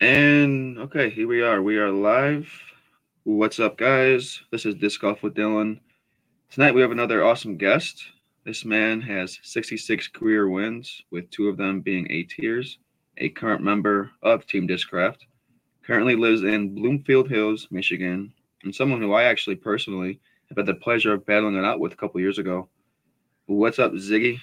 And okay, here we are. We are live. What's up, guys? This is Disc Golf with Dylan. Tonight we have another awesome guest. This man has 66 career wins, with two of them being A tiers, a current member of Team Discraft, currently lives in Bloomfield Hills, Michigan, and someone who I actually personally have had the pleasure of battling it out with a couple years ago. What's up, Ziggy?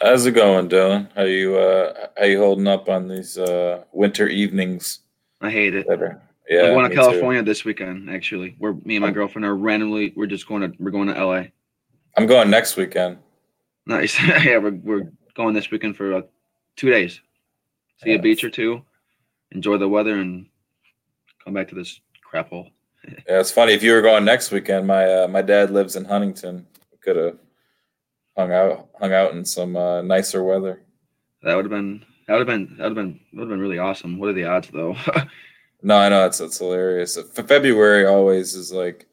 How's it going, Dylan? How you uh how you holding up on these uh winter evenings? I hate it. Are, yeah, I'm going to California this weekend. Actually, we're me and my girlfriend are randomly. We're just going to. We're going to LA. I'm going next weekend. Nice. yeah, we're we're going this weekend for uh, two days. See a beach or two, enjoy the weather, and come back to this crap hole. Yeah, it's funny. If you were going next weekend, my uh, my dad lives in Huntington. Could have hung out hung out in some uh, nicer weather. That would have been. That would have been. That would have been. Would have been really awesome. What are the odds, though? No, I know it's it's hilarious. February always is like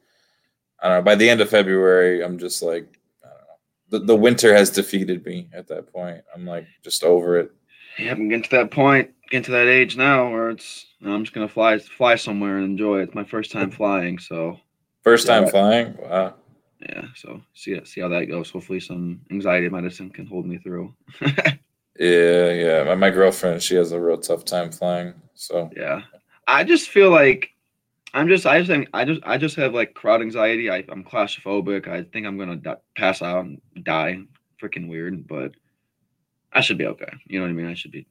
I don't know. By the end of February, I'm just like I don't know. The, the winter has defeated me at that point. I'm like just over it. yeah, I'm getting to that point, getting to that age now where it's. I'm just gonna fly fly somewhere and enjoy it. It's my first time flying, so First time Yeah. flying. Wow. Yeah. So see see how that goes. Hopefully, some anxiety medicine can hold me through. Yeah, yeah. My, my girlfriend, she has a real tough time flying. So Yeah. I just feel like I'm just I just think I just I just have like crowd anxiety. I, I'm claustrophobic. I think I'm gonna di- pass out and die. Freaking weird, but I should be okay. You know what I mean? I should be.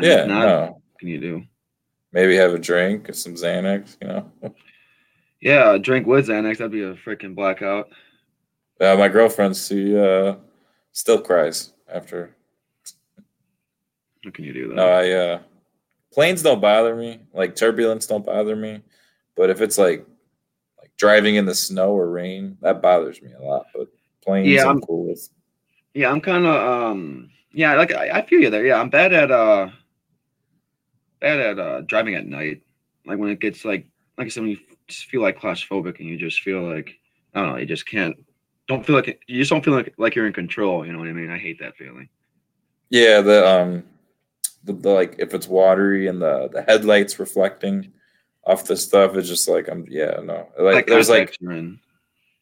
yeah, not, no. what can you do? Maybe have a drink or some Xanax, you know. Yeah, drink with Xanax. That'd be a freaking blackout. Uh, my girlfriend, she uh, still cries after. What can you do? Though? No, I uh, planes don't bother me. Like turbulence don't bother me, but if it's like like driving in the snow or rain, that bothers me a lot. But planes, Yeah, I'm I'm- cool with. Yeah, I'm kind of um yeah, like I, I feel you there. Yeah, I'm bad at uh bad at uh driving at night. Like when it gets like like I said, when you just feel like claustrophobic and you just feel like I don't know, you just can't don't feel like you just don't feel like like you're in control. You know what I mean? I hate that feeling. Yeah, the um, the, the like if it's watery and the the headlights reflecting off the stuff, it's just like I'm yeah no like there's like.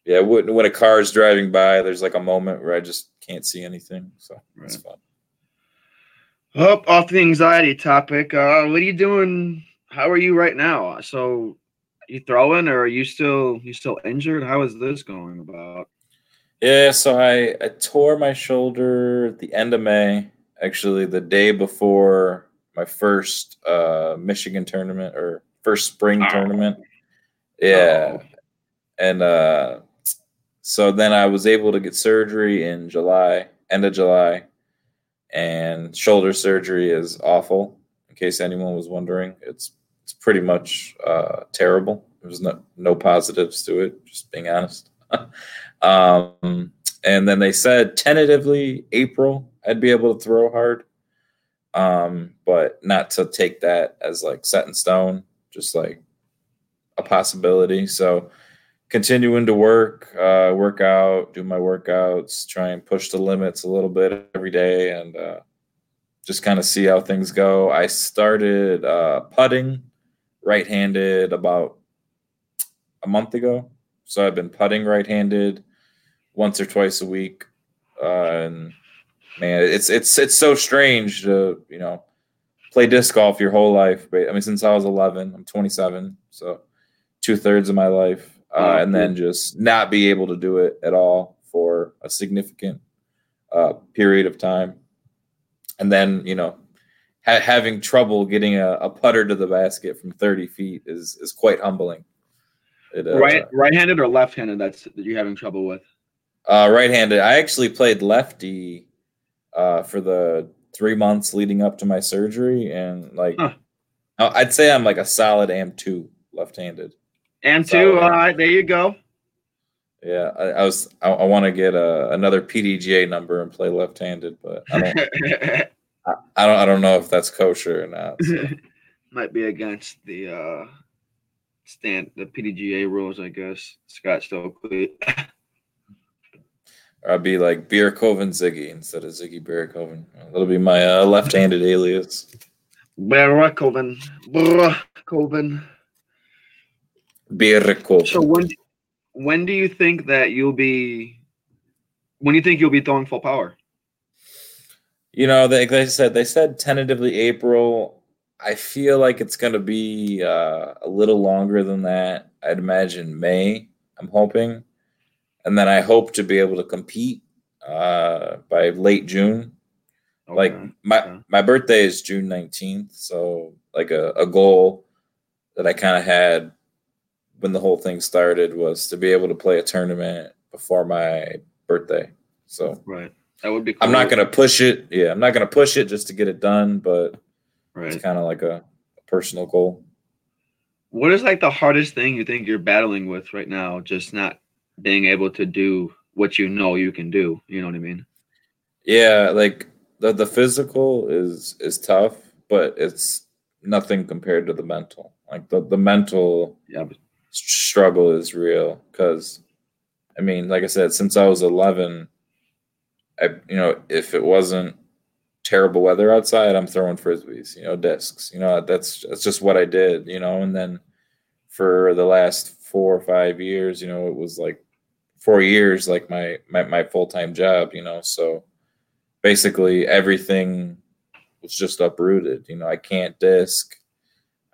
Yeah, when, when a car is driving by, there's like a moment where I just can't see anything. So it's fun. Up off the anxiety topic. Uh, what are you doing? How are you right now? So, you throwing, or are you still you still injured? How is this going about? Yeah, so I, I tore my shoulder at the end of May, actually the day before my first uh, Michigan tournament or first spring Oh. tournament. Yeah. Oh. And uh, so then I was able to get surgery in July, end of July. And shoulder surgery is awful. In case anyone was wondering, it's it's pretty much uh, terrible. There's no no positives to it. Just being honest. um, and then they said tentatively April I'd be able to throw hard, um, but not to take that as like set in stone. Just like a possibility. So continuing to work, uh, work out, do my workouts, try and push the limits a little bit every day, and uh, just kind of see how things go. I started uh, putting right-handed about a month ago, so I've been putting right-handed once or twice a week, uh, and man, it's it's it's so strange to you know play disc golf your whole life. But I mean, since I was 11, I'm 27, so two thirds of my life, uh, Oh, and then just not be able to do it at all for a significant uh, period of time, and then you know ha- having trouble getting a, a putter to the basket from 30 feet is is quite humbling. It, uh, right, right-handed or left-handed? That's that you're having trouble with. uh, right-handed. I actually played lefty uh, for the three months leading up to my surgery, and like Huh. I'd say I'm like a solid AM two left-handed. And So- two. All right, there you go. Yeah, I, I was. I, I want to get a, another PDGA number and play left-handed, but I don't. I, don't. I don't know if that's kosher or not. so. Might be against the uh stand the PDGA rules, I guess. Scott Stokely. Or I'd be like Beer Coven Ziggy instead of Ziggy Beer Coven. That'll be my uh, left-handed alias. Barack Colvin. Barack Colvin. Birko. So when when do you think that you'll be when do you think you'll be throwing full power? You know, they, like I said, they said tentatively April. I feel like it's going to be uh, a little longer than that. I'd imagine May. I'm hoping, and then I hope to be able to compete uh, by late June. Like my okay. my birthday is June 19th, so like a, a goal that I kind of had when the whole thing started was to be able to play a tournament before my birthday. So right. That would be cool. I'm not gonna push it. Yeah, I'm not gonna push it just to get it done, but right. it's kind of like a, a personal goal. What is like the hardest thing you think you're battling with right now? Just not being able to do what you know you can do. You know what I mean? Yeah, like the the physical is is tough, but it's nothing compared to the mental. Like the the mental Yeah. But, struggle is real because I mean, like I said, since I was 11, I you know if it wasn't terrible weather outside, I'm throwing frisbees, you know, discs. You know, that's that's just what I did, you know. And then for the last four or five years, you know, it was like four years, like my my, my full time job, you know. So basically, everything was just uprooted. You know, I can't disc.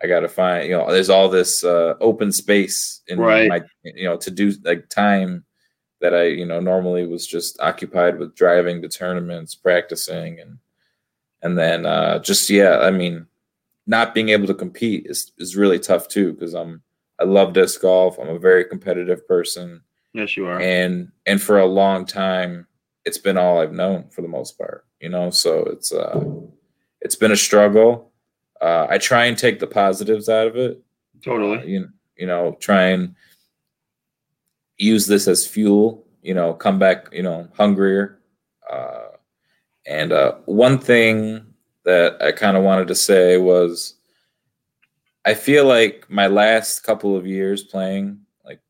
I got to find, you know, there's all this uh, open space in Right. my, you know, to do like time that I, you know, normally was just occupied with driving to tournaments, practicing, and and then uh, just yeah, I mean, not being able to compete is is really tough too because I'm I love disc golf. I'm a very competitive person, yes, you are. and and for a long time, it's been all I've known for the most part. You know, so it's uh, it's been a struggle. Uh, I try and take the positives out of it. totally. Uh, you, you know, try and use this as fuel, you know, come back, you know, hungrier. Uh, and uh, one thing that I kind of wanted to say was I feel like my last couple of years playing, like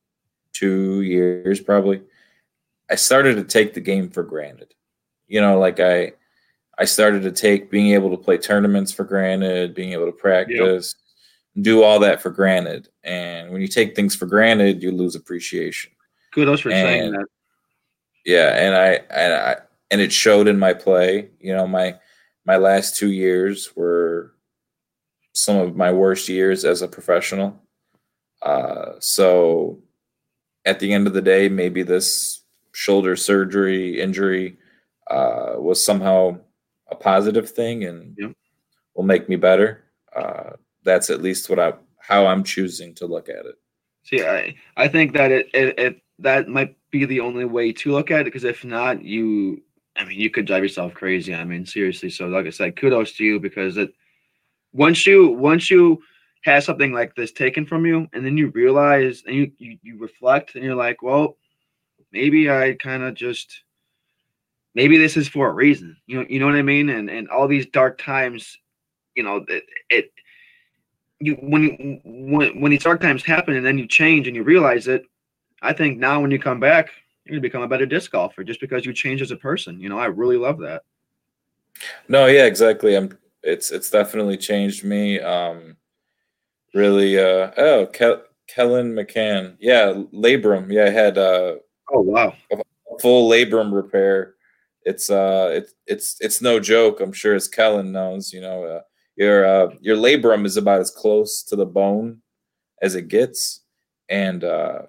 two years probably, I started to take the game for granted. You know, like I, I started to take being able to play tournaments for granted, being able to practice, do all that for granted. And when you take things for granted, you lose appreciation. Kudos for saying that. Yeah, and I and I and it showed in my play. You know, my my last two years were some of my worst years as a professional. Uh, so at the end of the day, maybe this shoulder surgery injury uh, was somehow a positive thing and will make me better. Uh, that's at least what I how I'm choosing to look at it. See, I I think that it, it it that might be the only way to look at it because if not, you I mean you could drive yourself crazy. I mean seriously. So like I said, kudos to you because it once you once you have something like this taken from you and then you realize and you you, you reflect and you're like, well, maybe I kind of just maybe this is for a reason. You know you know what I mean? And and all these dark times, you know, it, it you when you when when these dark times happen and then you change and you realize it, I think now when you come back, you're gonna become a better disc golfer just because you change as a person. You know, I really love that. No, yeah, exactly. I'm. It's it's definitely changed me. Um, really. Uh, oh, Ke- Kellen McCann. Yeah, labrum. Yeah, I had uh, Oh wow. full labrum repair. It's uh, it's it's it's no joke. I'm sure as Kellen knows. You know, uh, your uh, your labrum is about as close to the bone as it gets, and uh,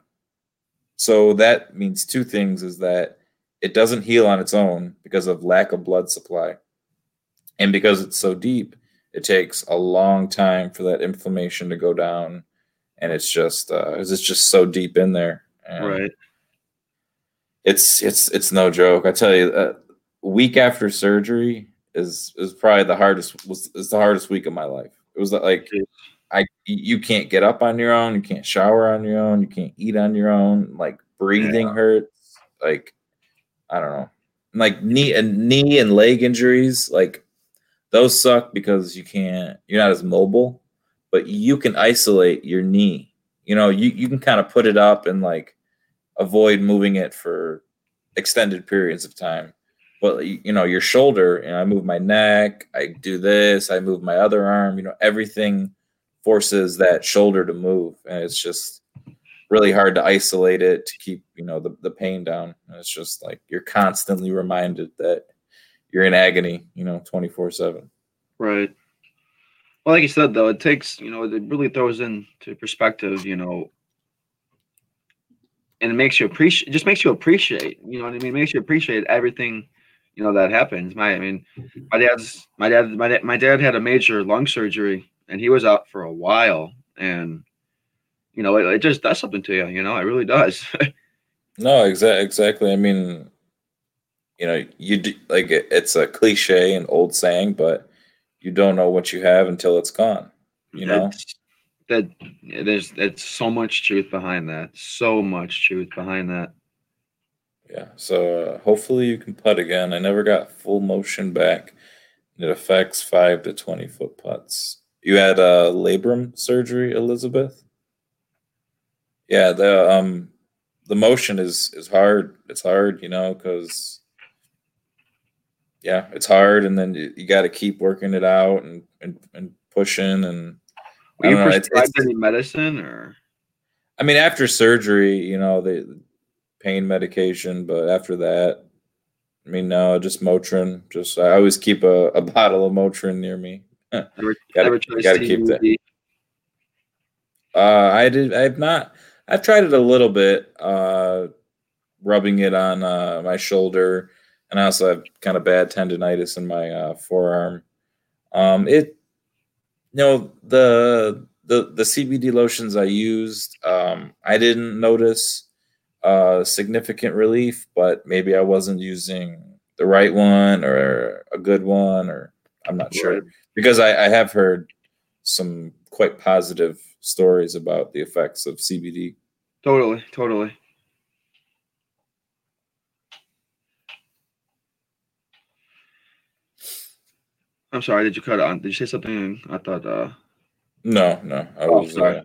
so that means two things: is that it doesn't heal on its own because of lack of blood supply, and because it's so deep, it takes a long time for that inflammation to go down, and it's just uh, it's just so deep in there. And Right. it's it's it's no joke. I tell you, uh, week after surgery is is probably the hardest was is the hardest week of my life. It was like. I you can't get up on your own, you can't shower on your own, you can't eat on your own. Like breathing hurts. Like I don't know, like knee and knee and leg injuries. Like those suck because you can't. You're not as mobile, but you can isolate your knee. You know, you you can kind of put it up and like avoid moving it for extended periods of time. but you know your shoulder and i move my neck i do this i move my other arm you know everything forces that shoulder to move and it's just really hard to isolate it to keep you know the, the pain down. And it's just like you're constantly reminded that you're in agony you know 24 7 right. Well like you said though it takes you know it really throws into perspective you know and it makes you appreciate just makes you appreciate you know what i mean? It makes you appreciate everything you know that happens. My i mean my dad's my dad my, dad, my dad had a major lung surgery and he was out for a while and you know it, it just does something to you you know it really does. No exactly exactly i mean you know you do, like it, it's a cliche and old saying but you don't know what you have until it's gone you know? That there's it's so much truth behind that so much truth behind that. Yeah so uh, hopefully you can putt again. I never got full motion back it affects five to 20 foot putts you had a uh, labrum surgery elizabeth yeah the um the motion is is hard it's hard you know because yeah it's hard and then you, you got to keep working it out and, and and pushing and were you know, prescribed it's, any medicine or? I mean, after surgery, you know, the pain medication, but after that, I mean, no, just Motrin. Just I always keep a, a bottle of Motrin near me. Gotta, gotta keep that. Uh, I did. I've not. I've tried it a little bit, uh, rubbing it on uh, my shoulder, and I also have kind of bad tendonitis in my uh, forearm. Um, it know the the the CBD lotions I used, um, I didn't notice uh, significant relief, but maybe I wasn't using the right one or a good one, or I'm not sure because I, I have heard some quite positive stories about the effects of CBD. Totally, totally. I'm sorry. Did you cut on? Did you say something? I thought. uh No, no. I oh, was. Sorry. Uh,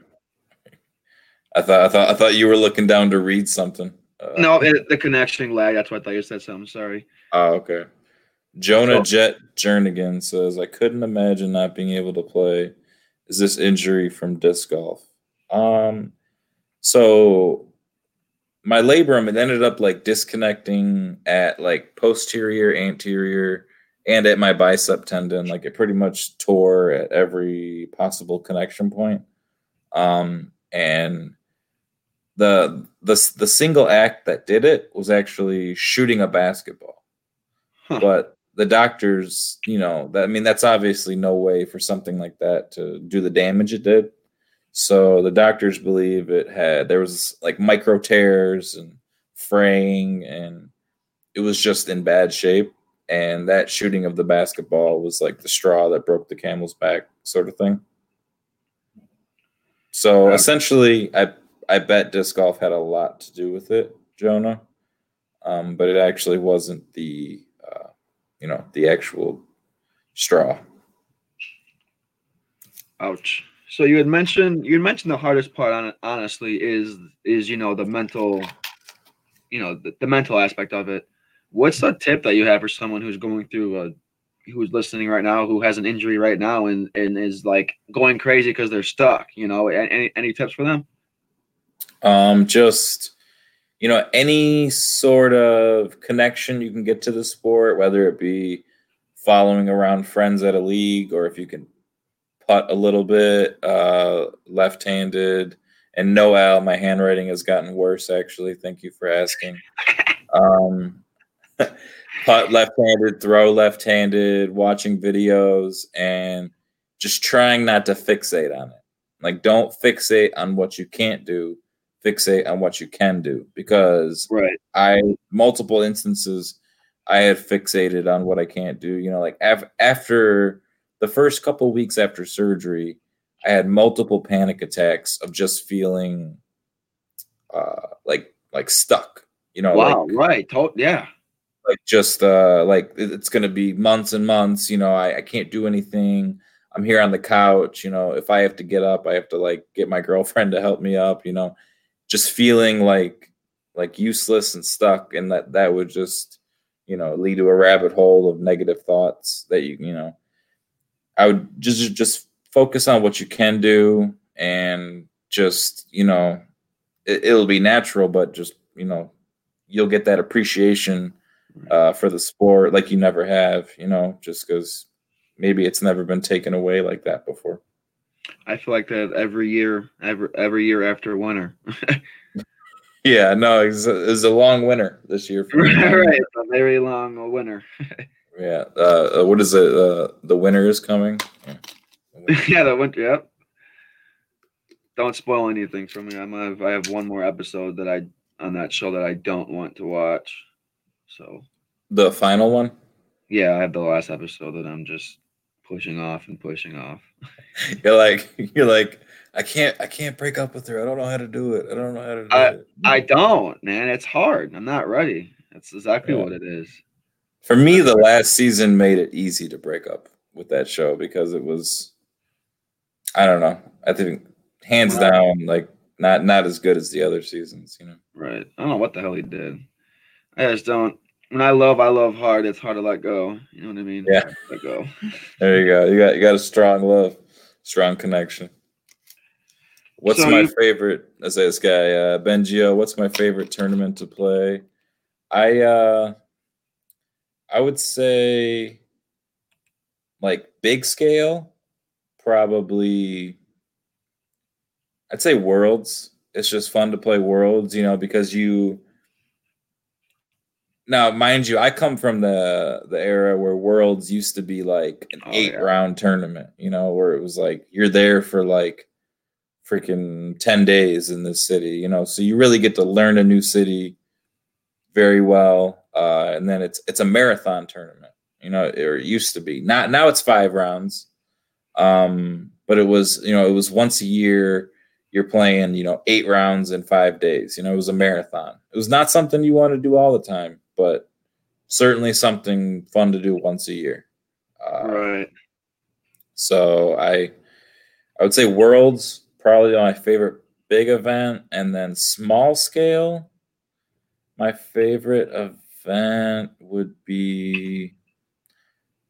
I thought. I thought. I thought you were looking down to read something. Uh, no, it, the connection lag. That's why I thought you said something. Sorry. Oh, okay. Jonah oh. Jet Jernigan says, "I couldn't imagine not being able to play. Is this injury from disc golf?" Um. So my labrum it ended up like disconnecting at like posterior anterior and at my bicep tendon. Like it pretty much tore at every possible connection point. Um, and the the the single act that did it was actually shooting a basketball. Huh. But the doctors, you know, that I mean, that's obviously no way for something like that to do the damage it did. So the doctors believe it had there was like micro tears and fraying, and it was just in bad shape. And that shooting of the basketball was like the straw that broke the camel's back sort of thing. So essentially i i bet disc golf had a lot to do with it jonah. Um, but it actually wasn't the you know the actual straw ouch so you had mentioned you had mentioned the hardest part on it honestly is is you know the mental you know the, the mental aspect of it What's the tip that you have for someone who's going through a who's listening right now who has an injury right now and and is like going crazy because they're stuck? You know, any any tips for them? Um, just you know, any sort of connection you can get to the sport, whether it be following around friends at a league or if you can putt a little bit, uh, left-handed. And Noel, my handwriting has gotten worse. Actually, thank you for asking. Um, putt left-handed, throw left-handed, watching videos, and just trying not to fixate on it. Like, don't fixate on what you can't do. Fixate on what you can do because right. I multiple instances I had fixated on what I can't do. You know, like af- after the first couple weeks after surgery, I had multiple panic attacks of just feeling uh, like like stuck. You know, wow, like, right, to- yeah, like just uh like it's gonna be months and months you know I, I can't do anything i'm here on the couch you know if i have to get up i have to like get my girlfriend to help me up you know just feeling like like useless and stuck and that that would just you know lead to a rabbit hole of negative thoughts that you you know i would just just focus on what you can do and just you know it, it'll be natural but just you know you'll get that appreciation uh, for the sport like you never have you know just because maybe it's never been taken away like that before I feel like that every year, every every year after winter. yeah no it's a, it's a long winter this year for right, a very long winter. yeah uh, uh, what is it uh, the winter is coming yeah. yeah, the winter. Yep. Don't spoil anything for me. I'm have, I have one more episode that I on that show that I don't want to watch. So the final one yeah, I have the last episode that I'm just pushing off and pushing off. you're like you're like I can't I can't break up with her. I don't know how to do it. I don't know how to do I, it. I don't, man. It's hard. I'm not ready. That's exactly Yeah. what it is. For me, the last season made it easy to break up with that show because it was I don't know. I think hands Right. down like not not as good as the other seasons, you know. Right. I don't know what the hell he did. I just don't. When I love, I love hard. It's hard to let go. You know what I mean? Yeah. Let go. There you go. You got you got a strong love, strong connection. What's So my you- favorite? I say this guy, uh, Benjio. What's my favorite tournament to play? I uh, I would say, like big scale, probably. I'd say Worlds. It's just fun to play Worlds, you know, because you. Now, mind you, I come from the the era where Worlds used to be like an Oh, eight yeah. round tournament, you know, where it was like you're there for like freaking 10 days in this city, you know, so you really get to learn a new city very well. Uh, and then it's it's a marathon tournament, you know, or it used to be. Not now it's five rounds. Um, but it was, you know, it was once a year you're playing, you know, eight rounds in five days. You know, it was a marathon. It was not something you want to do all the time, but certainly something fun to do once a year. Uh, right. so I I would say Worlds probably my favorite big event, and then small scale. My favorite event would be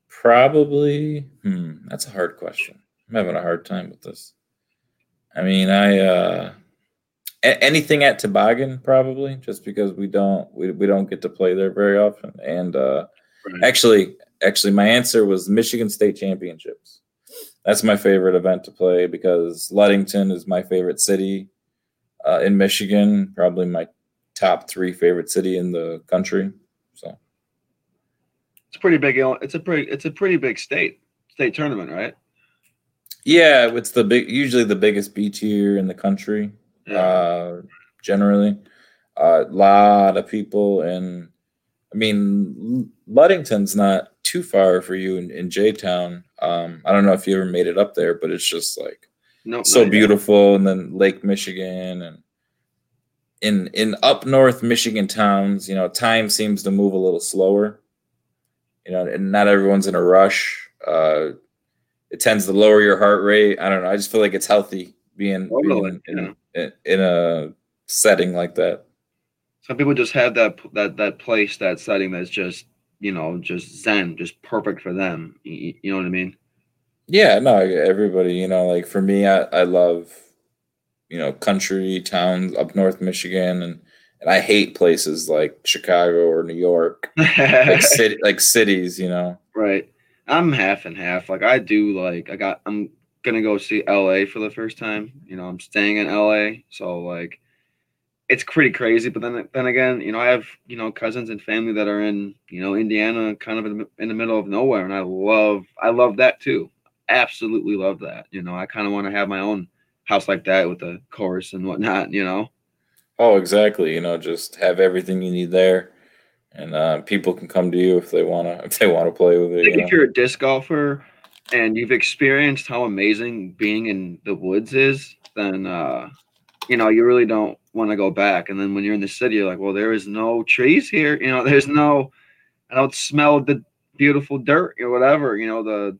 probably hmm, that's a hard question. I'm having a hard time with this. I mean, I uh a- anything at Toboggan probably just because we don't we, we don't get to play there very often and uh right. Actually, actually, my answer was Michigan State Championships. That's my favorite event to play because Ludington is my favorite city uh, in Michigan. Probably my top three favorite city in the country. So It's pretty big. It's a pretty. It's a pretty big state state tournament, right? yeah, it's the big, usually the biggest B tier in the country. Uh, generally. A lot of people, and I mean, L- Ludington's not too far for you in, in J Town. Um, I don't know if you ever made it up there, but it's just like no, so beautiful. And then Lake Michigan and in in up north Michigan towns, you know, time seems to move a little slower. You know, and not everyone's in a rush. Uh, it tends to lower your heart rate. I don't know. I just feel like it's healthy being, Totally, being in, in, in a setting like that. Some people just have that that that place, that setting that's just you know just zen, just perfect for them. You, you know what I mean? Yeah, no, everybody, you know, like for me, I, I love, you know, country towns up north Michigan and and I hate places like Chicago or New York, like city like cities, you know. Right. I'm half and half. Like I do like I got I'm gonna go see LA for the first time. You know, I'm staying in LA. So like it's pretty crazy. But then then again, you know, I have, you know, cousins and family that are in, you know, Indiana, kind of in the, in the middle of nowhere. And I love I love that too. Absolutely love that. You know, I kind of want to have my own house like that with a course and whatnot, you know. Oh, exactly. You know, just have everything you need there, and uh, people can come to you if they wanna if they wanna play with I it. think You know? if you're a disc golfer and you've experienced how amazing being in the woods is, then uh, you know you really don't want to go back. And then when you're in the city, you're like, well, there is no trees here. You know, there's no. I don't smell the beautiful dirt or whatever. You know, the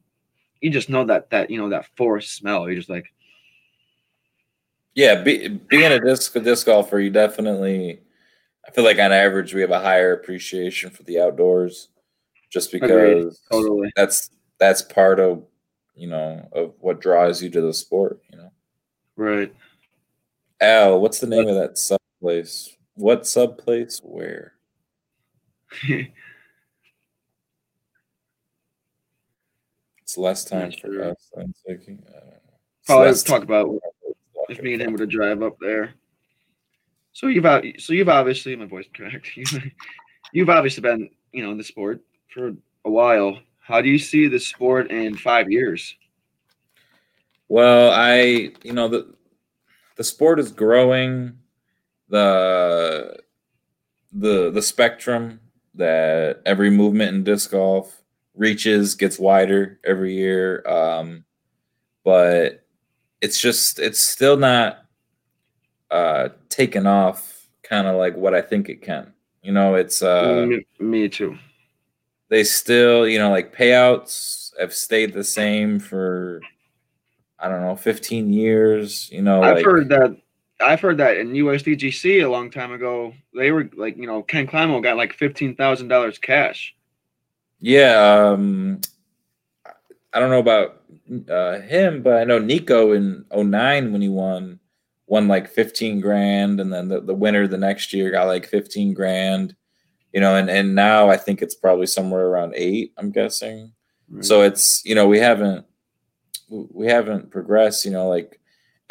you just know that that you know that forest smell. You're just like, Yeah, be, being a disc a disc golfer, you definitely I feel like on average we have a higher appreciation for the outdoors, just because Agreed. Totally. that's that's part of you know of what draws you to the sport. You know, Right. Al, what's the name of that sub place? What sub place? Where? It's less time for sure. us. I'm thinking. I don't know. It's Probably less talk about if me and him were to drive up there. So you've so you've obviously my voice correct. you've obviously been you know in the sport for a while. How do you see the sport in five years? Well, I you know the the sport is growing. The the the spectrum that every movement in disc golf reaches gets wider every year. Um, but it's just it's still not uh taken off kind of like what I think it can. You know, it's uh me, me too. They still, you know, like payouts have stayed the same for I don't know, 15 years, you know, I've like heard that. I've heard that in USDGC a long time ago. They were like, you know, Ken Climo got like fifteen thousand dollars cash. yeah, um I don't know about uh him, but I know Nikko in 09 when he won won like 15 grand and then the, the winner the next year got like 15 grand. You know, and and now I think it's probably somewhere around 8, I'm guessing. so it's you know we haven't we haven't progressed you know like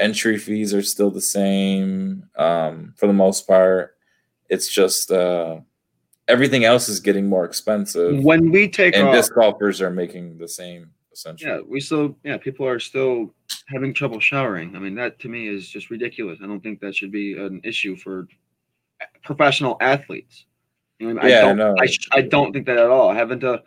entry fees are still the same um for the most part it's just uh everything else is getting more expensive when we take and off, disc golfers are making the same essentially yeah, we still, yeah, people are still having trouble showering. I mean, that to me is just ridiculous. I don't think that should be an issue for professional athletes. You know, I Yeah, don't, no. I, sh- I don't think that at all. Having to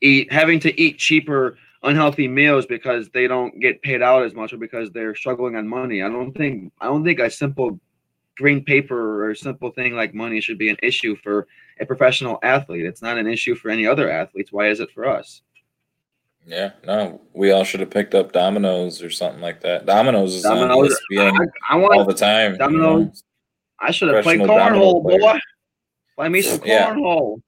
eat, having to eat cheaper, unhealthy meals because they don't get paid out as much or because they're struggling on money. I don't think, I don't think a simple green paper or a simple thing like money should be an issue for a professional athlete. It's not an issue for any other athletes. Why is it for us? yeah no we all should have picked up dominoes or something like that dominoes is Dominoes, on ESPN I, I all the time you Dominoes, know? I should have played cornhole, boy. Play me some Yeah. cornhole.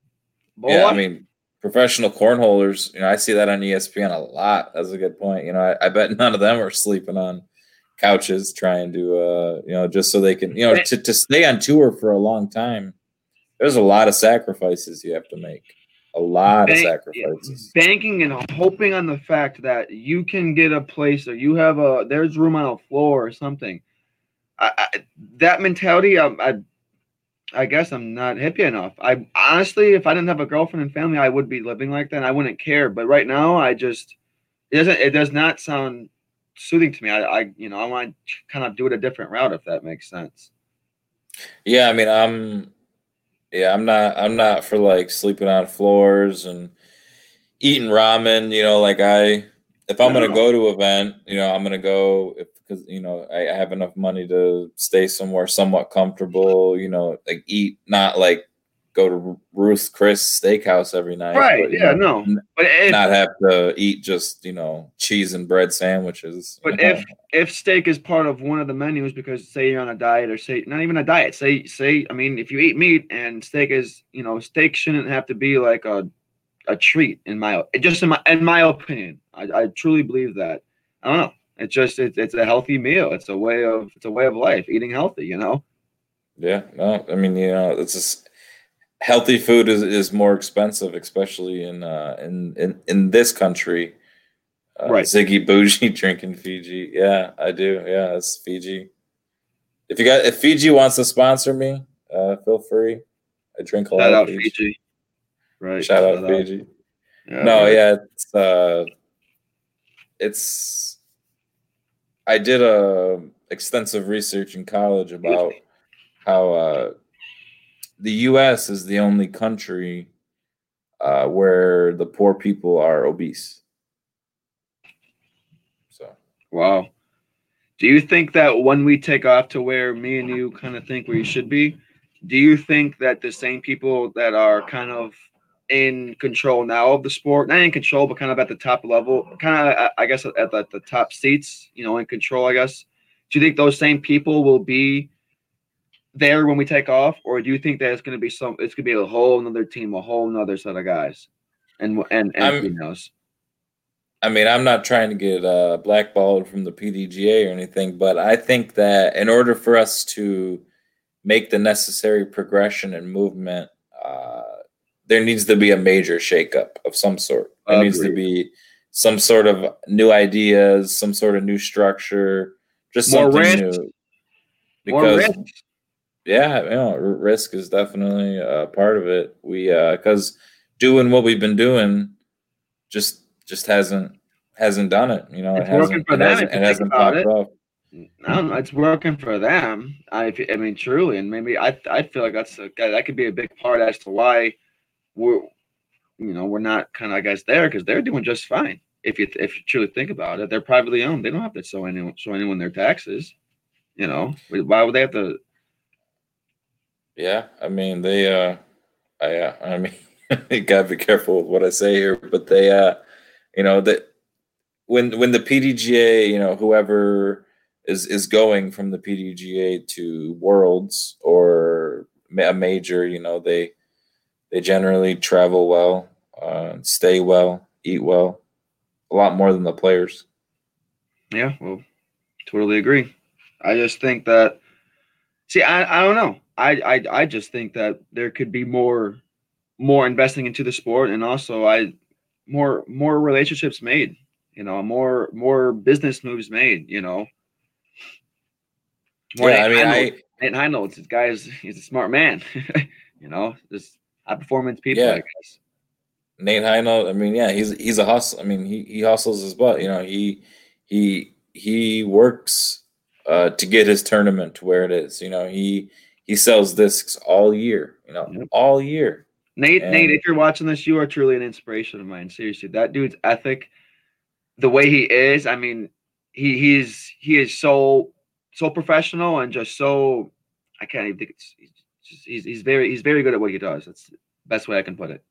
Boy. Yeah, I mean, professional cornholers, you know, I see that on ESPN a lot. That's a good point. You know, I, I bet none of them are sleeping on couches trying to, uh, you know, just so they can, you know, to, to stay on tour for a long time. There's a lot of sacrifices you have to make. A lot of sacrifices. banking and hoping on the fact that you can get a place or you have a there's room on a floor or something. I, I, that mentality, I, I, I guess I'm not hippie enough. I honestly, if I didn't have a girlfriend and family, I would be living like that. And I wouldn't care. But right now, I just it doesn't. It does not sound soothing to me. I, I you know, I want to kind of do it a different route if that makes sense. Yeah, I mean, I'm yeah, I'm not I'm not for like sleeping on floors and eating ramen, you know, like I if I'm gonna No. go to an event, you know, I'm gonna go if because you know I, I have enough money to stay somewhere somewhat comfortable, you know, like eat not like go to Ruth Chris Steakhouse every night, Right? but, Yeah. know, No. But if, not have to eat just you know cheese and bread sandwiches. But know? if if steak is part of one of the menus, because say you're on a diet or say not even a diet, say say I mean if you eat meat and steak is you know steak shouldn't have to be like a a treat in my just in my in my opinion. I, I truly believe that. I don't know. It's just it's it's a healthy meal. It's a way of it's a way of life. Eating healthy, you know. Yeah, no, I mean, you know, it's just healthy food is, is more expensive, especially in uh in in, in this country. Uh, Right. Ziggy Bougie drinking Fiji. Yeah, I do. Yeah, it's Fiji. If you got if Fiji wants to sponsor me, uh feel free. I drink a lot Shout of out Fiji. Fiji. Right. Shout out Fiji. Yeah, no, right. yeah, it's uh it's I did a extensive research in college about how uh the US is the only country uh where the poor people are obese. So Wow. Do you think that when we take off to where me and you kind of think we should be, do you think that the same people that are kind of in control now of the sport, not in control, but kind of at the top level, kind of, I guess, at the, the top seats, you know, in control, I guess, do you think those same people will be there when we take off, or do you think that it's going to be some? It's going to be a whole another team, a whole another set of guys, and and and I'm- females. I mean, I'm not trying to get uh, blackballed from the PDGA or anything, but I think that in order for us to make the necessary progression and movement, there needs to be a major shakeup of some sort. There needs to be some sort of new ideas, some sort of new structure, just More something risk. new. More Because risk. yeah, you know, risk is definitely a part of it. We uh, because doing what we've been doing just just hasn't hasn't done it. You know, It's it working hasn't for it them hasn't, it hasn't popped it. off. I don't know. It's working for them. I, I mean, truly, and maybe I, I feel like that's a, that could be a big part as to why we're, you know, we're not kind of I guess there because they're doing just fine. If you if you truly think about it, they're privately owned. They don't have to show anyone show anyone their taxes. You know, why would they have to? Yeah, I mean they uh I uh, I mean you gotta be careful with what I say here, but they uh you know that when when the PDGA, you know, whoever is is going from the PDGA to Worlds or a major, you know, they they generally travel well, uh, stay well, eat well, a lot more than the players. Yeah, well, totally agree. I just think that. See, I, I don't know. I, I I just think that there could be more more investing into the sport, and also I more more relationships made. You know, more more business moves made. You know. More yeah, I mean, I Nate Heinolds, this guy is he's a smart man. you know, just high performance people. Yeah. I guess. Nate Heinold, I mean, yeah, he's he's a hustle. I mean, he he hustles his butt. You know, he he he works uh, to get his tournament to where it is. You know, he he sells discs all year. You know, Yep. all year. Nate, Nate, if you're watching this, you are truly an inspiration of mine. Seriously, that dude's ethic, the way he is. I mean, he he's he is so so professional and just so I can't even think it's he's just, he's, he's very he's very good at what he does. That's the best way I can put it.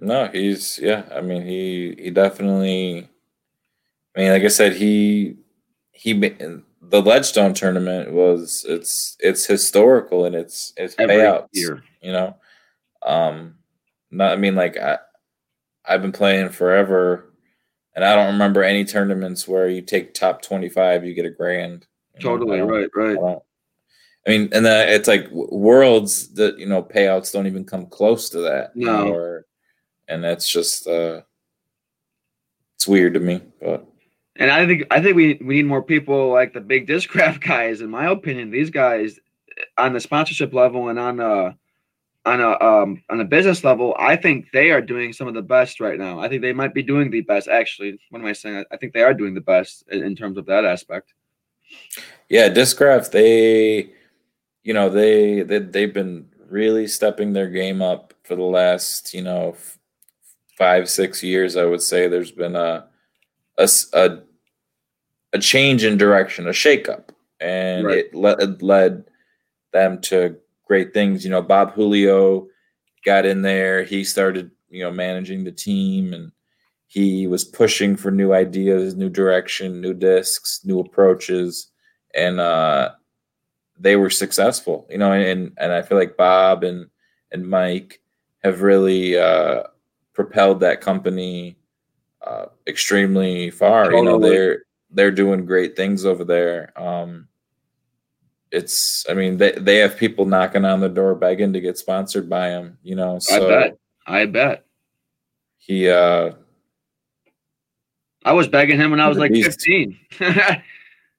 No, he's yeah. I mean, he he definitely. I mean, like I said, he he the Ledgestone tournament was it's it's historical and it's it's Every payouts. year. you know um not i mean like i i've been playing forever and i don't remember any tournaments where you take top 25 you get a grand you know? Totally right, I, right. don't- I mean and then it's like worlds that you know payouts don't even come close to that No. or, and that's just uh it's weird to me but And I think I think we we need more people like the big discraft guys. In my opinion, these guys on the sponsorship level and on a on a um on a business level, I think they are doing some of the best right now. I think they might be doing the best. Actually, what am I saying? I think they are doing the best in, in terms of that aspect. Yeah, Discraft, they, you know, they, they they've been really stepping their game up for the last, you know, f- five six years. I would say there's been a a a change in direction, a shakeup, and Right. it, le- it led them to great things. You know, Bob Julio got in there. He started, you know, managing the team and. He was pushing for new ideas, new direction, new discs, new approaches and uh, they were successful. You know, and and I feel like Bob and and Mike have really uh, propelled that company uh, extremely far. You know, they're they're doing great things over there. Um, it's, I mean, they they have people knocking on the door begging to get sponsored by him. You know, so I bet. I bet. he, uh, I was begging him when I was like beast. 15.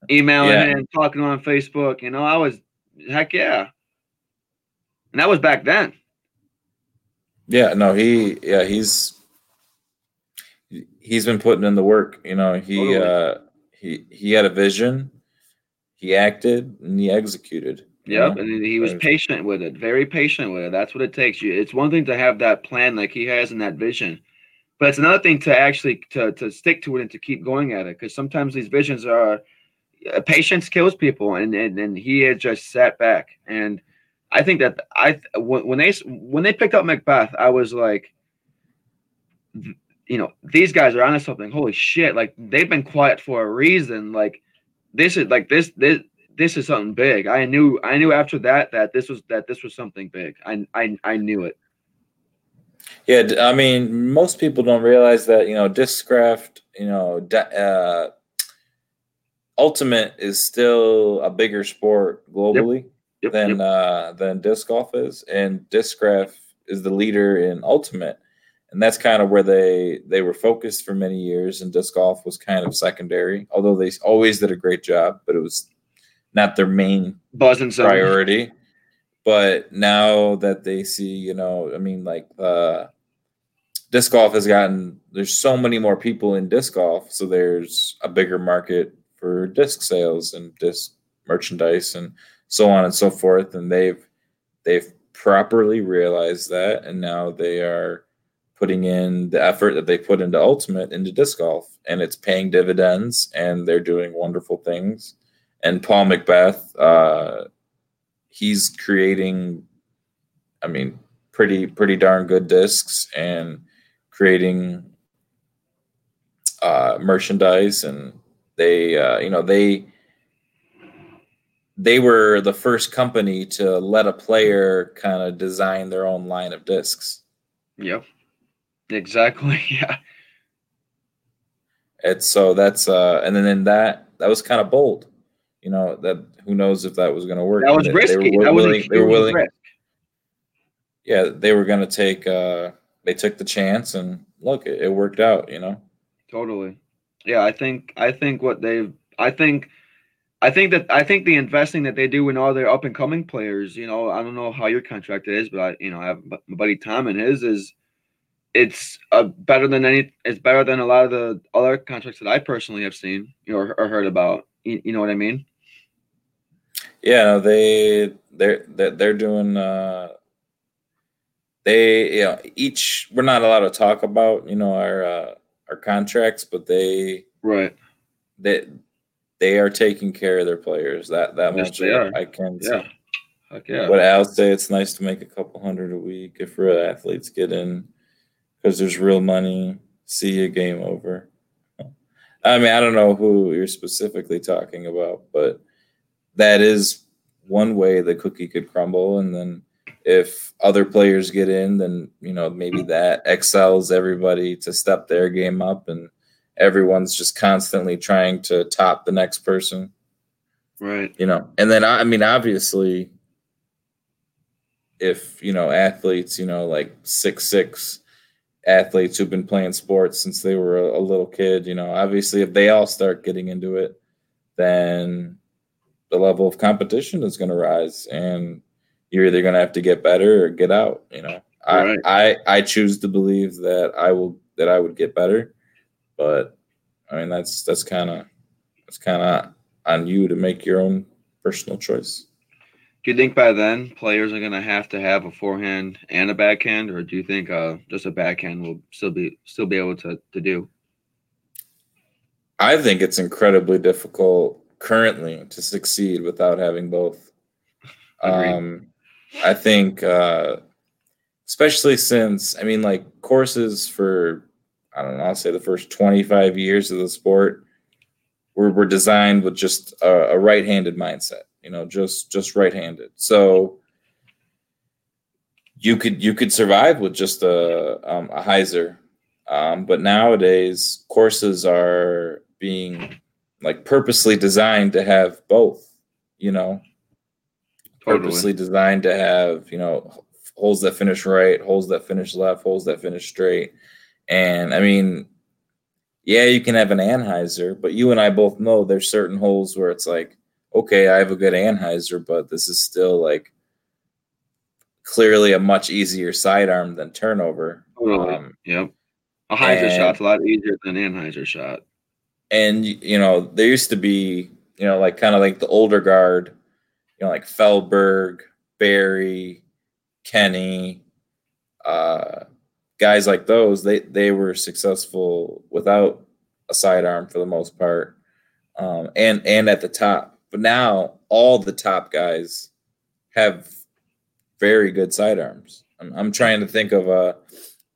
Emailing Yeah. him, talking on Facebook. You know, I was heck yeah. And that was back then. Yeah, no, he yeah, he's he's been putting in the work, you know. He Totally. uh he he had a vision, he acted and he executed. Yep, know? and he was patient with it, very patient with it. That's what it takes. You, it's one thing to have that plan like he has and that vision, but it's another thing to actually to to stick to it and to keep going at it. Because sometimes these visions are patience kills people, and and and he had just sat back. And I think that I when when they when they picked up McBeth, I was like, you know, these guys are onto something. Holy shit! Like they've been quiet for a reason. Like this is like this this this is something big. I knew I knew after that that this was that this was something big. I I I knew it. Yeah, I mean, most people don't realize that you know Discraft, you know, uh, Ultimate is still a bigger sport globally yep. Yep, than yep. Uh, than disc golf is, and Discraft is the leader in Ultimate, and that's kind of where they they were focused for many years, and disc golf was kind of secondary. Although they always did a great job, but it was not their main buzzing priority. But now that they see, you know, I mean, like uh, disc golf has gotten there's so many more people in disc golf, so there's a bigger market for disc sales and disc merchandise and so on and so forth. And they've they've properly realized that, and now they are putting in the effort that they put into ultimate into disc golf, and it's paying dividends, and they're doing wonderful things. And Paul McBeth, uh, he's creating, I mean, pretty pretty darn good discs and creating uh, merchandise and they uh, you know they they were the first company to let a player kind of design their own line of discs yep exactly yeah it's so that's uh and then in that that was kind of bold you know that who knows if that was going to work that was they, risky they were that willing, was they were willing risk. yeah they were going to take uh they took the chance and look, it, it worked out, you know. Totally. Yeah, I think I think what they've I think I think that I think the investing that they do in all their up and coming players, you know, I don't know how your contract is, but I, you know, I have my buddy Tom and his is it's uh, better than any it's better than a lot of the other contracts that I personally have seen, you know, or, or heard about. You, you, know what I mean? Yeah, they they're they're doing uh they you know each we're not allowed to talk about you know our uh, our contracts, but they right they they are taking care of their players. That that yes, much I, I can yeah. Heck yeah. But I'll say it's nice to make a couple hundred a week if real athletes get in because there's real money. See you game over. I mean, I don't know who you're specifically talking about, but that is one way the cookie could crumble, and then if other players get in, then you know maybe that excels everybody to step their game up, and everyone's just constantly trying to top the next person. Right. You know, and then I mean, obviously, if you know athletes, you know, like six six athletes who've been playing sports since they were a, a little kid, you know, obviously, if they all start getting into it, then the level of competition is going to rise and you're either going to have to get better or get out. You know, I, I I choose to believe that I will that I would get better, but I mean that's that's kind of that's kind of on you to make your own personal choice. Do you think by then players are going to have to have a forehand and a backhand, or do you think uh, just a backhand will still be still be able to to do? I think it's incredibly difficult currently to succeed without having both. Um, I think, uh, especially since I mean, like courses for I don't know, I'll say the first 25 years of the sport were, were designed with just a, a right-handed mindset. You know, just just right-handed. So you could you could survive with just a um, a hyzer, um, but nowadays courses are being like purposely designed to have both. You know, purposely totally. designed to have you know holes that finish right, holes that finish left, holes that finish straight. And I mean, yeah, you can have an anhyzer, but you and I both know there's certain holes where it's like, okay, I have a good anhyzer, but this is still like clearly a much easier sidearm than turnover. Totally. Um, yep. A and, shot's a lot easier than an anhyzer shot. And you know, there used to be, you know, like kind of like the older guard you know, like Feldberg, Barry, Kenny, uh, guys like those, they they were successful without a sidearm for the most part, um, and and at the top. But now all the top guys have very good sidearms. I'm, I'm trying to think of a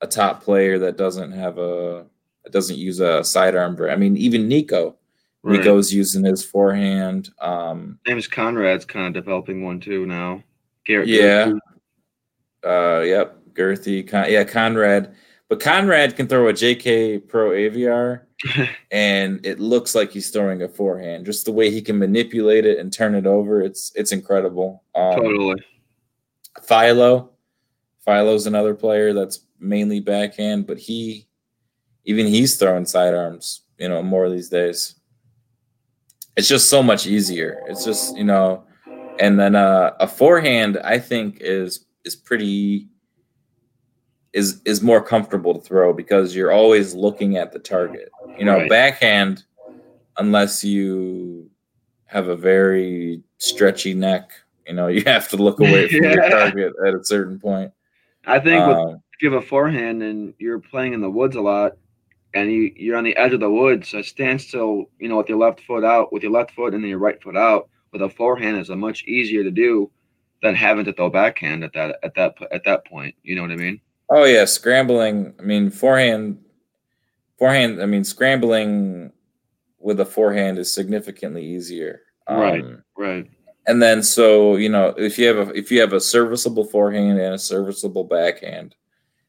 a top player that doesn't have a that doesn't use a sidearm. I mean, even Nikko, Right. Nikko's using his forehand. Um, James Conrad's kind of developing one too now. Garrett. Yeah. uh, yep, Gurthie. Con- yeah, Conrad. But Conrad can throw a JK Pro Aviar, and it looks like he's throwing a forehand. Just the way he can manipulate it and turn it over, it's it's incredible. Um, totally. Philo, Philo's another player that's mainly backhand, but he, even he's throwing sidearms. You know, more these days. It's just so much easier. It's just you know, and then uh, a forehand I think is is pretty is is more comfortable to throw because you're always looking at the target. You know, Right. backhand, unless you have a very stretchy neck, you know, you have to look away from your target at a certain point. I think with, Um, if you have a forehand and you're playing in the woods a lot, and you you're on the edge of the woods, a standstill, you know, with your left foot out, with your left foot and then your right foot out, with a forehand is a much easier to do than having to throw backhand at that at that at that point. You know what I mean? oh yeah, scrambling. I mean, forehand, forehand. I mean, scrambling with a forehand is significantly easier. Right. Um, Right. and then so you know if you have a if you have a serviceable forehand and a serviceable backhand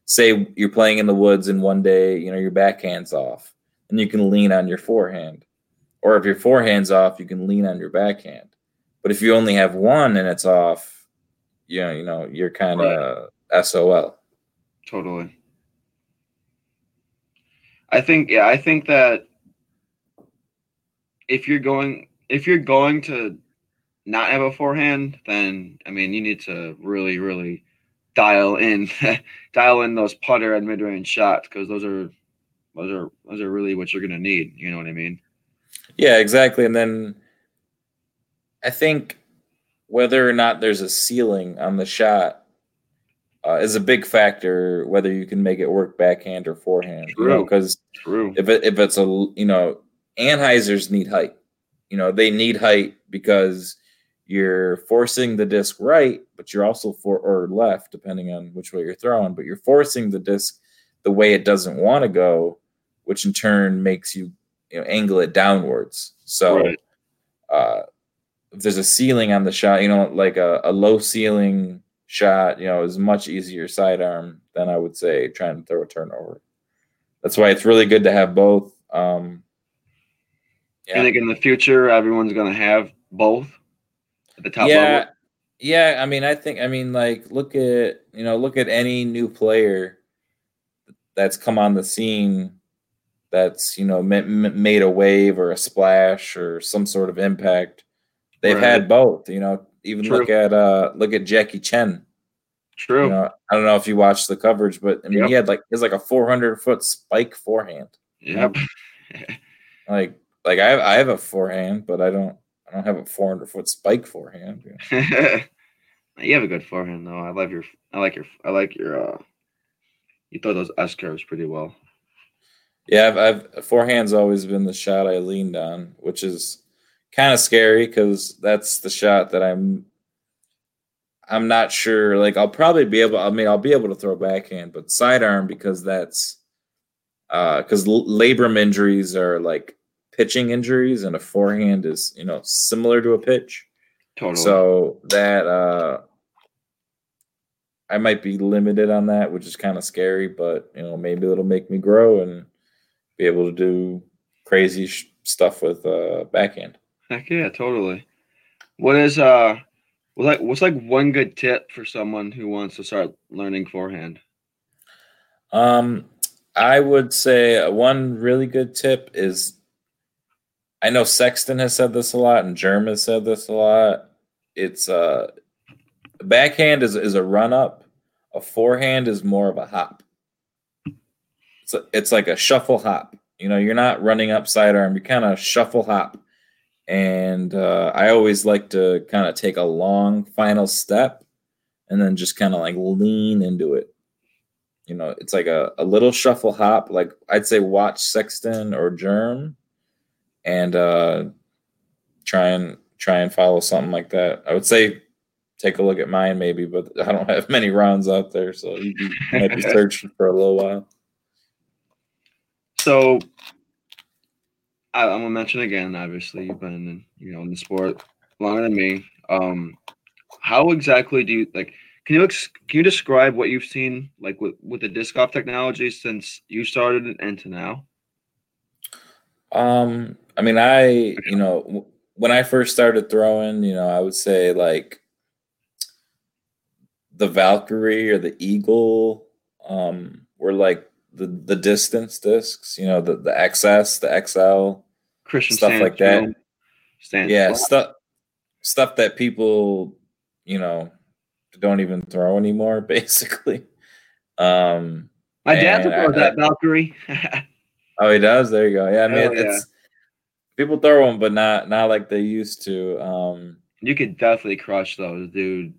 say you're playing in the woods and one day you know your backhand's off and you can lean on your forehand. Or if your forehand's off you can lean on your backhand. But if you only have one and it's off you know you know you're kind of sol Totally. I think yeah, I think that if you're going if you're going to not have a forehand, then I mean you need to really, really dial in dial in those putter and mid range shots because those are those are those are really what you're gonna need. You know what I mean? Yeah, exactly. And then I think whether or not there's a ceiling on the shot uh, is a big factor. Whether you can make it work backhand or forehand, True. because True. if it, if it's a you know Anhyzers need height. You know they need height because you're forcing the disc right, but you're also for or left depending on which way you're throwing. But you're forcing the disc the way it doesn't want to go, which in turn makes you you know angle it downwards. So Right. uh, if there's a ceiling on the shot, you know, like a, a low ceiling shot, you know, is much easier sidearm than I would say trying to throw a turnover. That's why it's really good to have both. Um, I think in the future everyone's gonna have both at the top yeah, level. yeah. I mean, I think, I mean, like, look at you know, look at any new player that's come on the scene that's you know ma- ma- made a wave or a splash or some sort of impact. They've Right. had both. You know, even look at uh look at Jackie Chen. True. You know, I don't know if you watched the coverage, but I mean, Yep. he had like he has like a 400 foot spike forehand. Yep. Like, like I have, I have a forehand, but I don't I don't have a 400 foot spike forehand. you know. you have a good forehand though. I love your I like your I like your uh you throw those S curves pretty well. Yeah, I've, I've forehand's always been the shot I leaned on, which is kind of scary because that's the shot that I'm. I'm not sure. Like I'll probably be able. I mean, I'll be able to throw backhand, but sidearm because that's uh because labrum injuries are like pitching injuries, and a forehand is you know similar to a pitch. Totally. So that uh I might be limited on that, which is kind of scary, but you know, maybe it'll make me grow and be able to do crazy sh- stuff with uh backhand. Heck yeah, totally. What is uh what's like what's like one good tip for someone who wants to start learning forehand? Um I would say one really good tip is I know Sexton has said this a lot and Germ has said this a lot. It's uh backhand is is a run up. A forehand is more of a hop. It's a, it's like a shuffle hop. You know, you're not running up sidearm. You kind of shuffle hop. And uh, I always like to kind of take a long final step and then just kind of like lean into it. You know, it's like a, a little shuffle hop. Like I'd say watch Sexton or Germ and uh, try and try and follow something like that. I would say take a look at mine maybe, but I don't have many rounds out there, so you, might be searching for a little while. So I, I'm gonna mention again. Obviously, you've been you know in the sport longer than me. Um, how exactly do you like? Can you ex- can you describe what you've seen like with with the disc golf technology since you started and to now? Um, I mean, I you know when I first started throwing, you know, I would say like the Valkyrie or the Eagle um, were like the the distance discs. You know, the the XS, the XL, Christian stuff like that. Stan- yeah, stuff stuff that people you know don't even throw anymore, basically. Um, My dad and throws that Valkyrie. Oh, he does. There you go. Yeah, I mean, Hell yeah. People throw them, but not not like they used to. Um, you could definitely crush those, dude.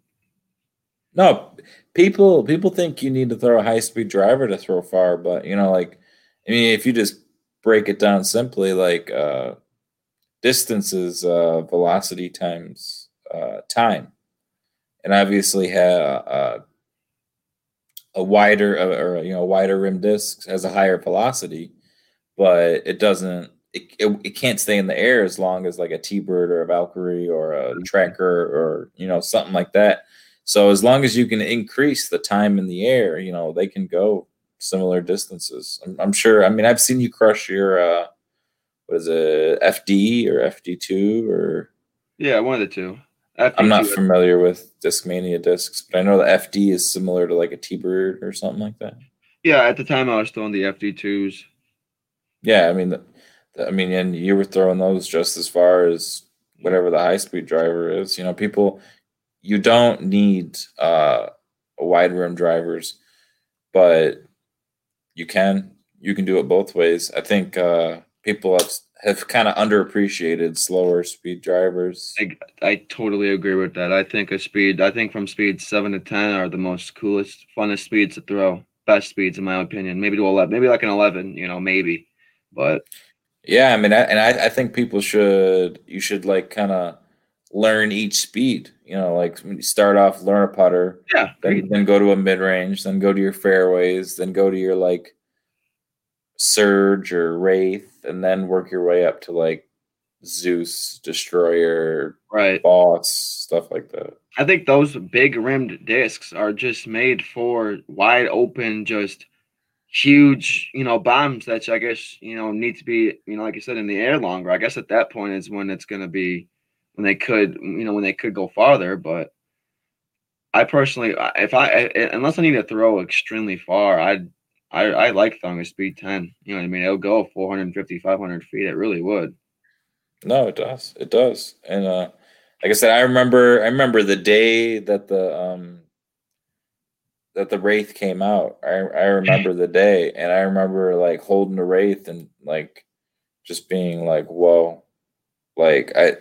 no, people people think you need to throw a high speed driver to throw far, but you know, like, I mean, if you just break it down simply, like uh, distance is uh, velocity times uh, time, and obviously, have uh, a wider uh, or you know wider rim disc has a higher velocity, but it doesn't. It, it, it can't stay in the air as long as like a T-bird or a Valkyrie or a tracker or you know something like that. So as long as you can increase the time in the air, you know they can go similar distances. I'm, I'm sure. I mean, I've seen you crush your uh, what is it, FD or FD two or Yeah, one of the two. I'm not familiar with Discmania discs, but I know the FD is similar to like a T-bird or something like that. Yeah, at the time I was throwing the FD2s. Yeah, I mean, the- I mean, and you were throwing those just as far as whatever the high speed driver is. You know, people, you don't need uh, wide rim drivers, but you can you can do it both ways. I think uh, people have have kind of underappreciated slower speed drivers. I totally agree with that. I think a speed, I think from speed seven to ten are the most coolest, funnest speeds to throw. Best speeds, in my opinion. Maybe to eleven, maybe like an eleven. You know, maybe. But Yeah, I mean, I, and I, I think people should you should like kind of learn each speed. You know, like start off, learn a putter, yeah, then, then go to a mid range, then go to your fairways, then go to your like surge or wraith, and then work your way up to like Zeus, destroyer, right. boss, stuff like that. I think those big rimmed discs are just made for wide open, just huge, you know, bombs that I guess, you know, need to be, you know, like you said, in the air longer. I guess at that point is when it's going to be, when they could, you know, when they could go farther. But I personally, if I, I- unless I need to throw extremely far, I'd, I, I like throwing a speed 10. You know what I mean? It'll go 450, 500 feet. It really would. No, it does. It does. And uh like I said, I remember I remember the day that the um that the Wraith came out. I I remember the day and I remember like holding the Wraith and like just being like, whoa. Like I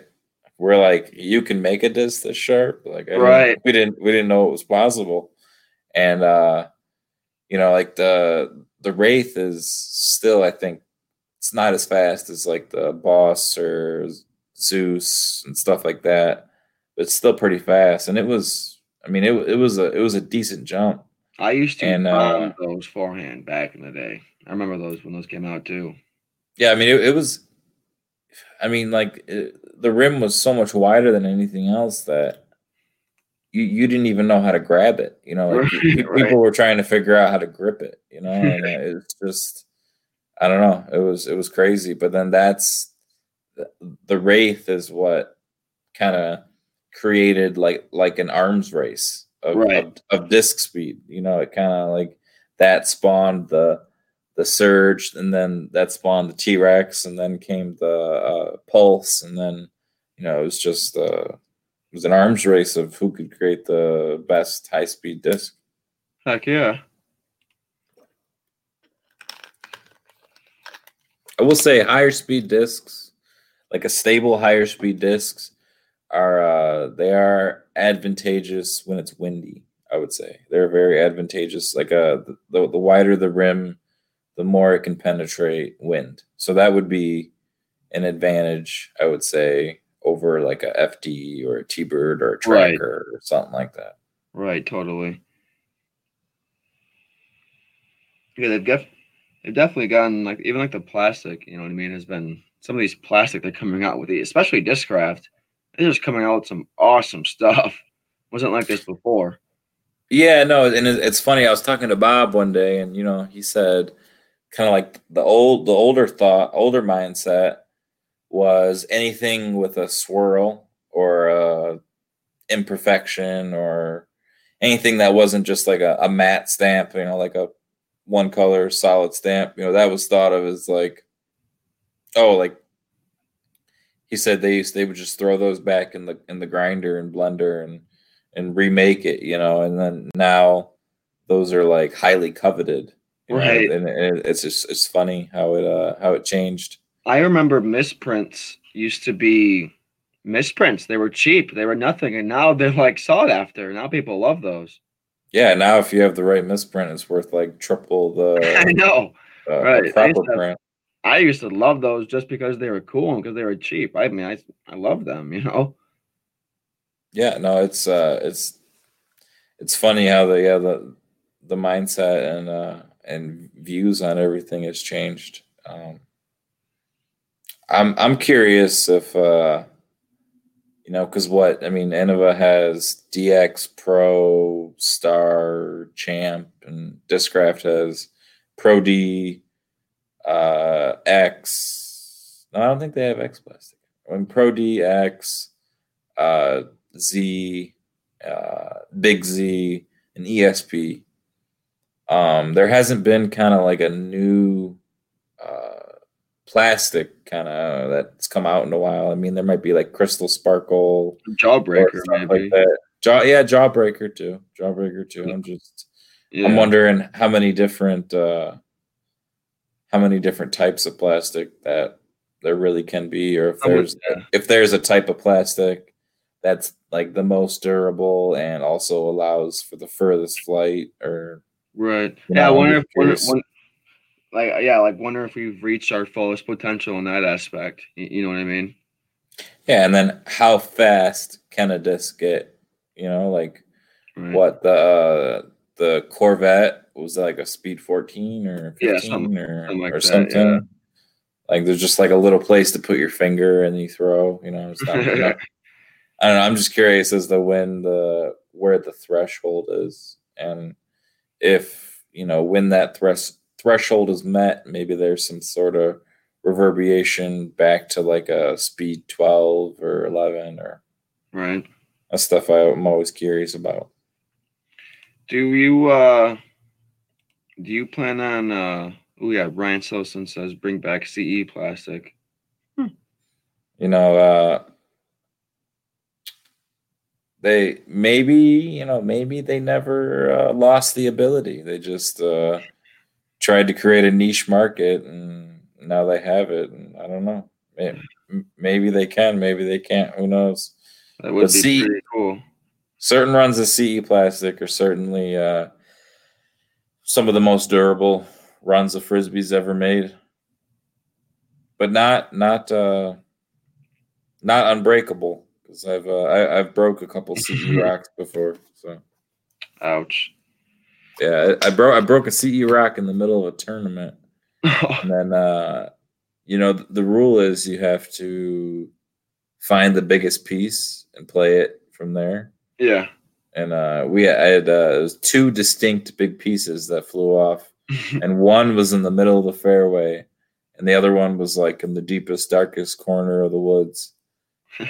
we're like, you can make a disc this sharp. Like I didn't- Right. we didn't we didn't know it was possible. And uh you know, like the the Wraith is still, I think, it's not as fast as like the boss or Zeus and stuff like that, but it's still pretty fast. And it was, I mean, it it was a it was a decent jump. I used to And, uh, those forehand back in the day. I remember those when those came out too. Yeah, I mean, it, it was. I mean, like it, the rim was so much wider than anything else that you you didn't even know how to grab it. You know, like, Right, people were trying to figure out how to grip it. You know, and it was just, I don't know. It was it was crazy. But then that's the, the wraith is what kind of created like like an arms race of, Right. of of disc speed. You know, it kind of like that spawned the the surge, and then that spawned the T Rex, and then came the uh, pulse, and then you know it was just uh, it was an arms race of who could create the best high speed disc. Heck yeah. I will say higher speed discs, like a stable higher speed discs, are uh, they are advantageous when it's windy. I would say they're very advantageous. Like uh, the the wider the rim, the more it can penetrate wind. So that would be an advantage, I would say, over like a FD or a T Bird or a Right. tracker or something like that. Right, totally. Yeah, they've def- they've definitely gotten like even like the plastic, you know what I mean, has been some of these plastic they're coming out with, especially Discraft. They're just coming out with some awesome stuff. Wasn't like this before. Yeah, no, and it's funny. I was talking to Bob one day, and you know, he said kind of like the old, the older thought, older mindset was anything with a swirl or a imperfection or anything that wasn't just like a, a matte stamp, you know, like a one color solid stamp. You know, that was thought of as like, oh, like he said they used they would just throw those back in the in the grinder and blender and and remake it, you know, and then now those are like highly coveted. you know, Right. And it, it's just it's funny how it uh how it changed. I remember misprints used to be misprints. They were cheap. They were nothing, and now they're like sought after. Now people love those. Yeah, now if you have the right misprint, it's worth like triple the. I know. uh, Right. the proper print. I used to love those just because they were cool and because they were cheap. I mean, I I love them. You know. Yeah, no, it's uh it's it's funny how the yeah the the mindset and uh and views on everything has changed. Um I'm I'm curious if uh you know cuz what I mean Innova has DX Pro Star Champ and Discraft has Pro D uh X no I don't think they have X plastic. When Pro D X uh Z, uh, Big Z, and ESP. Um, there hasn't been kind of like a new uh, plastic kind of that's come out in a while. I mean, there might be like Crystal Sparkle, Jawbreaker, maybe. like that. Jaw, yeah, Jawbreaker too. Jawbreaker too. I'm just, Yeah. I'm wondering how many different, uh, how many different types of plastic that there really can be, or if I there's if there's a type of plastic that's like the most durable and also allows for the furthest flight or Right. Yeah. Know, wonder if wonder, curious. won- like yeah, like wonder if we've reached our fullest potential in that aspect. You, you know what I mean? yeah and then how fast can a disc get you know like Right. what the uh, the corvette was that like a speed 14 or 15 Yeah, something- or, something like or that, something yeah. like there's just like a little place to put your finger and you throw you know it's not, I don't know. I'm just curious as to when the where the threshold is, and if you know when that thres- threshold is met, maybe there's some sort of reverberation back to like a speed 12 or 11 or Right. that's stuff I'm always curious about. Do you uh do you plan on uh oh yeah, Ryan Sosin says bring back CE plastic. You know, uh, they maybe you know maybe they never uh, lost the ability. They just uh, tried to create a niche market, and now they have it. And I don't know. May- Maybe they can. Maybe they can't. Who knows? That would But be CE pretty cool. Certain runs of CE plastic are certainly uh, some of the most durable runs of frisbees ever made, but not not uh, not unbreakable. Because I've uh, I, I've broke a couple CE racks before. So Ouch. yeah, I, I broke I broke a CE rack in the middle of a tournament, and then uh, you know the, the rule is you have to find the biggest piece and play it from there. yeah. And uh, we I had uh, two distinct big pieces that flew off, and one was in the middle of the fairway, and the other one was like in the deepest, darkest corner of the woods.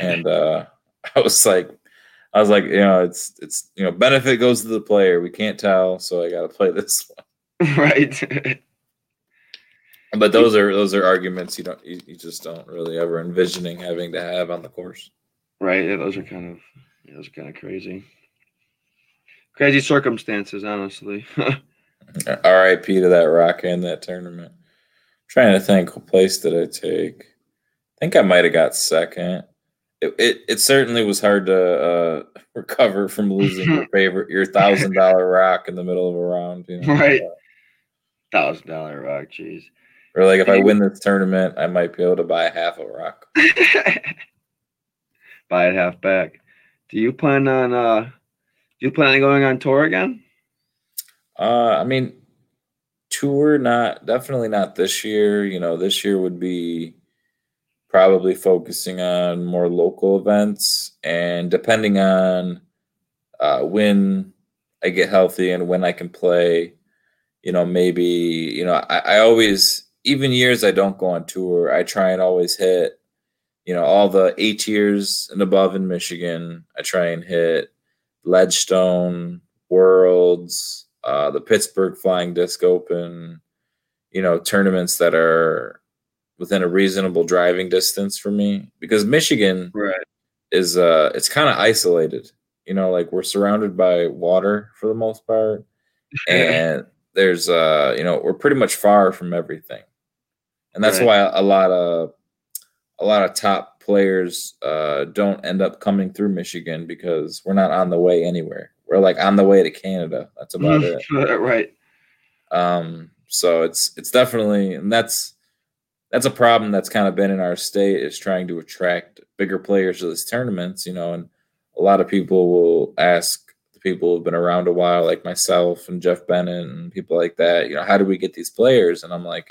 And uh, I was like, I was like, you know, it's it's you know, benefit goes to the player. We can't tell, so I got to play this one. right. But those are those are arguments you don't you, you just don't really ever envisioning having to have on the course. right. Yeah, those are kind of those are kind of crazy. Crazy circumstances, honestly. R.I.P. to that Roc in that tournament. trying to think, what place did I take? I think I might have got second. It, it it certainly was hard to uh, recover from losing your favorite your thousand dollar Roc in the middle of a round. You know? Right. Thousand dollar Roc, jeez. Or like if I win this tournament, I might be able to buy half a Roc. Buy it half back. Do you plan on uh you plan on going on tour again? Uh, I mean, tour not definitely not this year. You know, this year would be probably focusing on more local events and depending on uh, when I get healthy and when I can play, you know, maybe, you know, I, I always, even years I don't go on tour, I try and always hit, you know, all the A tiers and above in Michigan. I try and hit Ledgestone, Worlds, uh, the Pittsburgh Flying Disc Open, you know, tournaments that are within a reasonable driving distance for me because Michigan Right. is uh it's kind of isolated. You know, like we're surrounded by water for the most part and there's uh you know, we're pretty much far from everything. And that's Right. why a lot of a lot of top players uh don't end up coming through Michigan because we're not on the way anywhere. We're like on the way to Canada. That's about it. right. Um, so it's it's definitely and that's that's a problem that's kind of been in our state is trying to attract bigger players to these tournaments, you know, and a lot of people will ask the people who've been around a while, like myself and Jeff Bennett and people like that, you know, how do we get these players? And I'm like,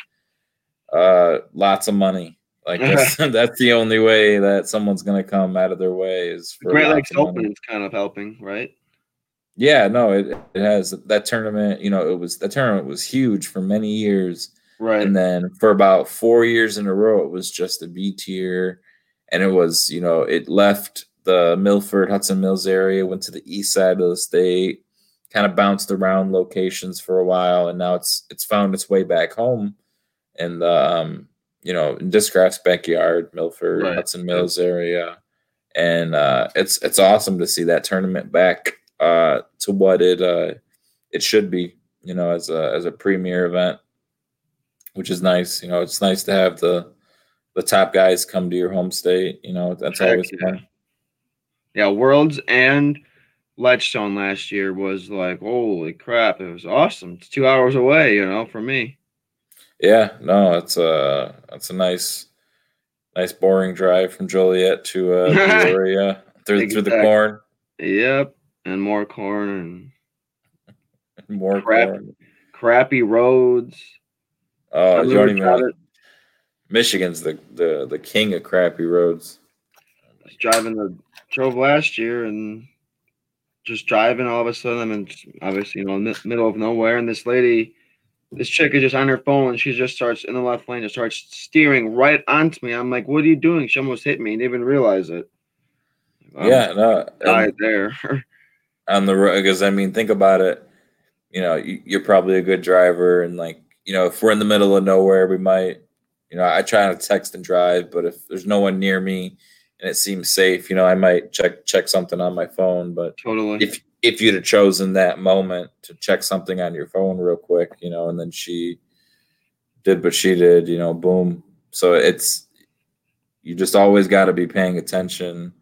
uh, lots of money. Like that's, that's the only way that someone's gonna come out of their way is for Great Lakes. Open is kind of helping, right? Yeah, no, it, it has that tournament. You know, it was that tournament was huge for many years, Right. and then for about four years in a row, it was just a B tier, and it was you know it left the Milford Hudson Mills area, went to the east side of the state, kind of bounced around locations for a while, and now it's it's found its way back home, and um, you know in Discraft's backyard, Milford Right. Hudson Mills area, and uh, it's it's awesome to see that tournament back uh, to what it uh, it should be, you know, as a as a premier event, which is nice. You know, it's nice to have the the top guys come to your home state. You know, that's Heck always yeah. fun. yeah, Worlds and Ledgestone last year was like, holy crap, it was awesome. It's two hours away, you know, for me. Yeah, no, it's a it's a nice nice boring drive from Joliet to uh, Peoria through through the corn, Yep. And more corn and more Crap. corn. crappy roads. Oh, you don't even. Michigan's the, the the king of crappy roads. was driving the drove last year and just driving all of a sudden I'm in obviously you know mi- middle of nowhere and this lady this chick is just on her phone and she just starts in the left lane just starts steering right onto me. I'm like, what are you doing? She almost hit me and didn't even realize it. Yeah, no, and- died there. on the road because I mean, think about it. You know, you, you're probably a good driver, and like you know, if we're in the middle of nowhere, we might. You know, I try to text and drive, but if there's no one near me and it seems safe, you know, I might check check something on my phone. But totally. if if you'd have chosen that moment to check something on your phone real quick, you know, and then she did what she did, you know, boom. So it's you just always got to be paying attention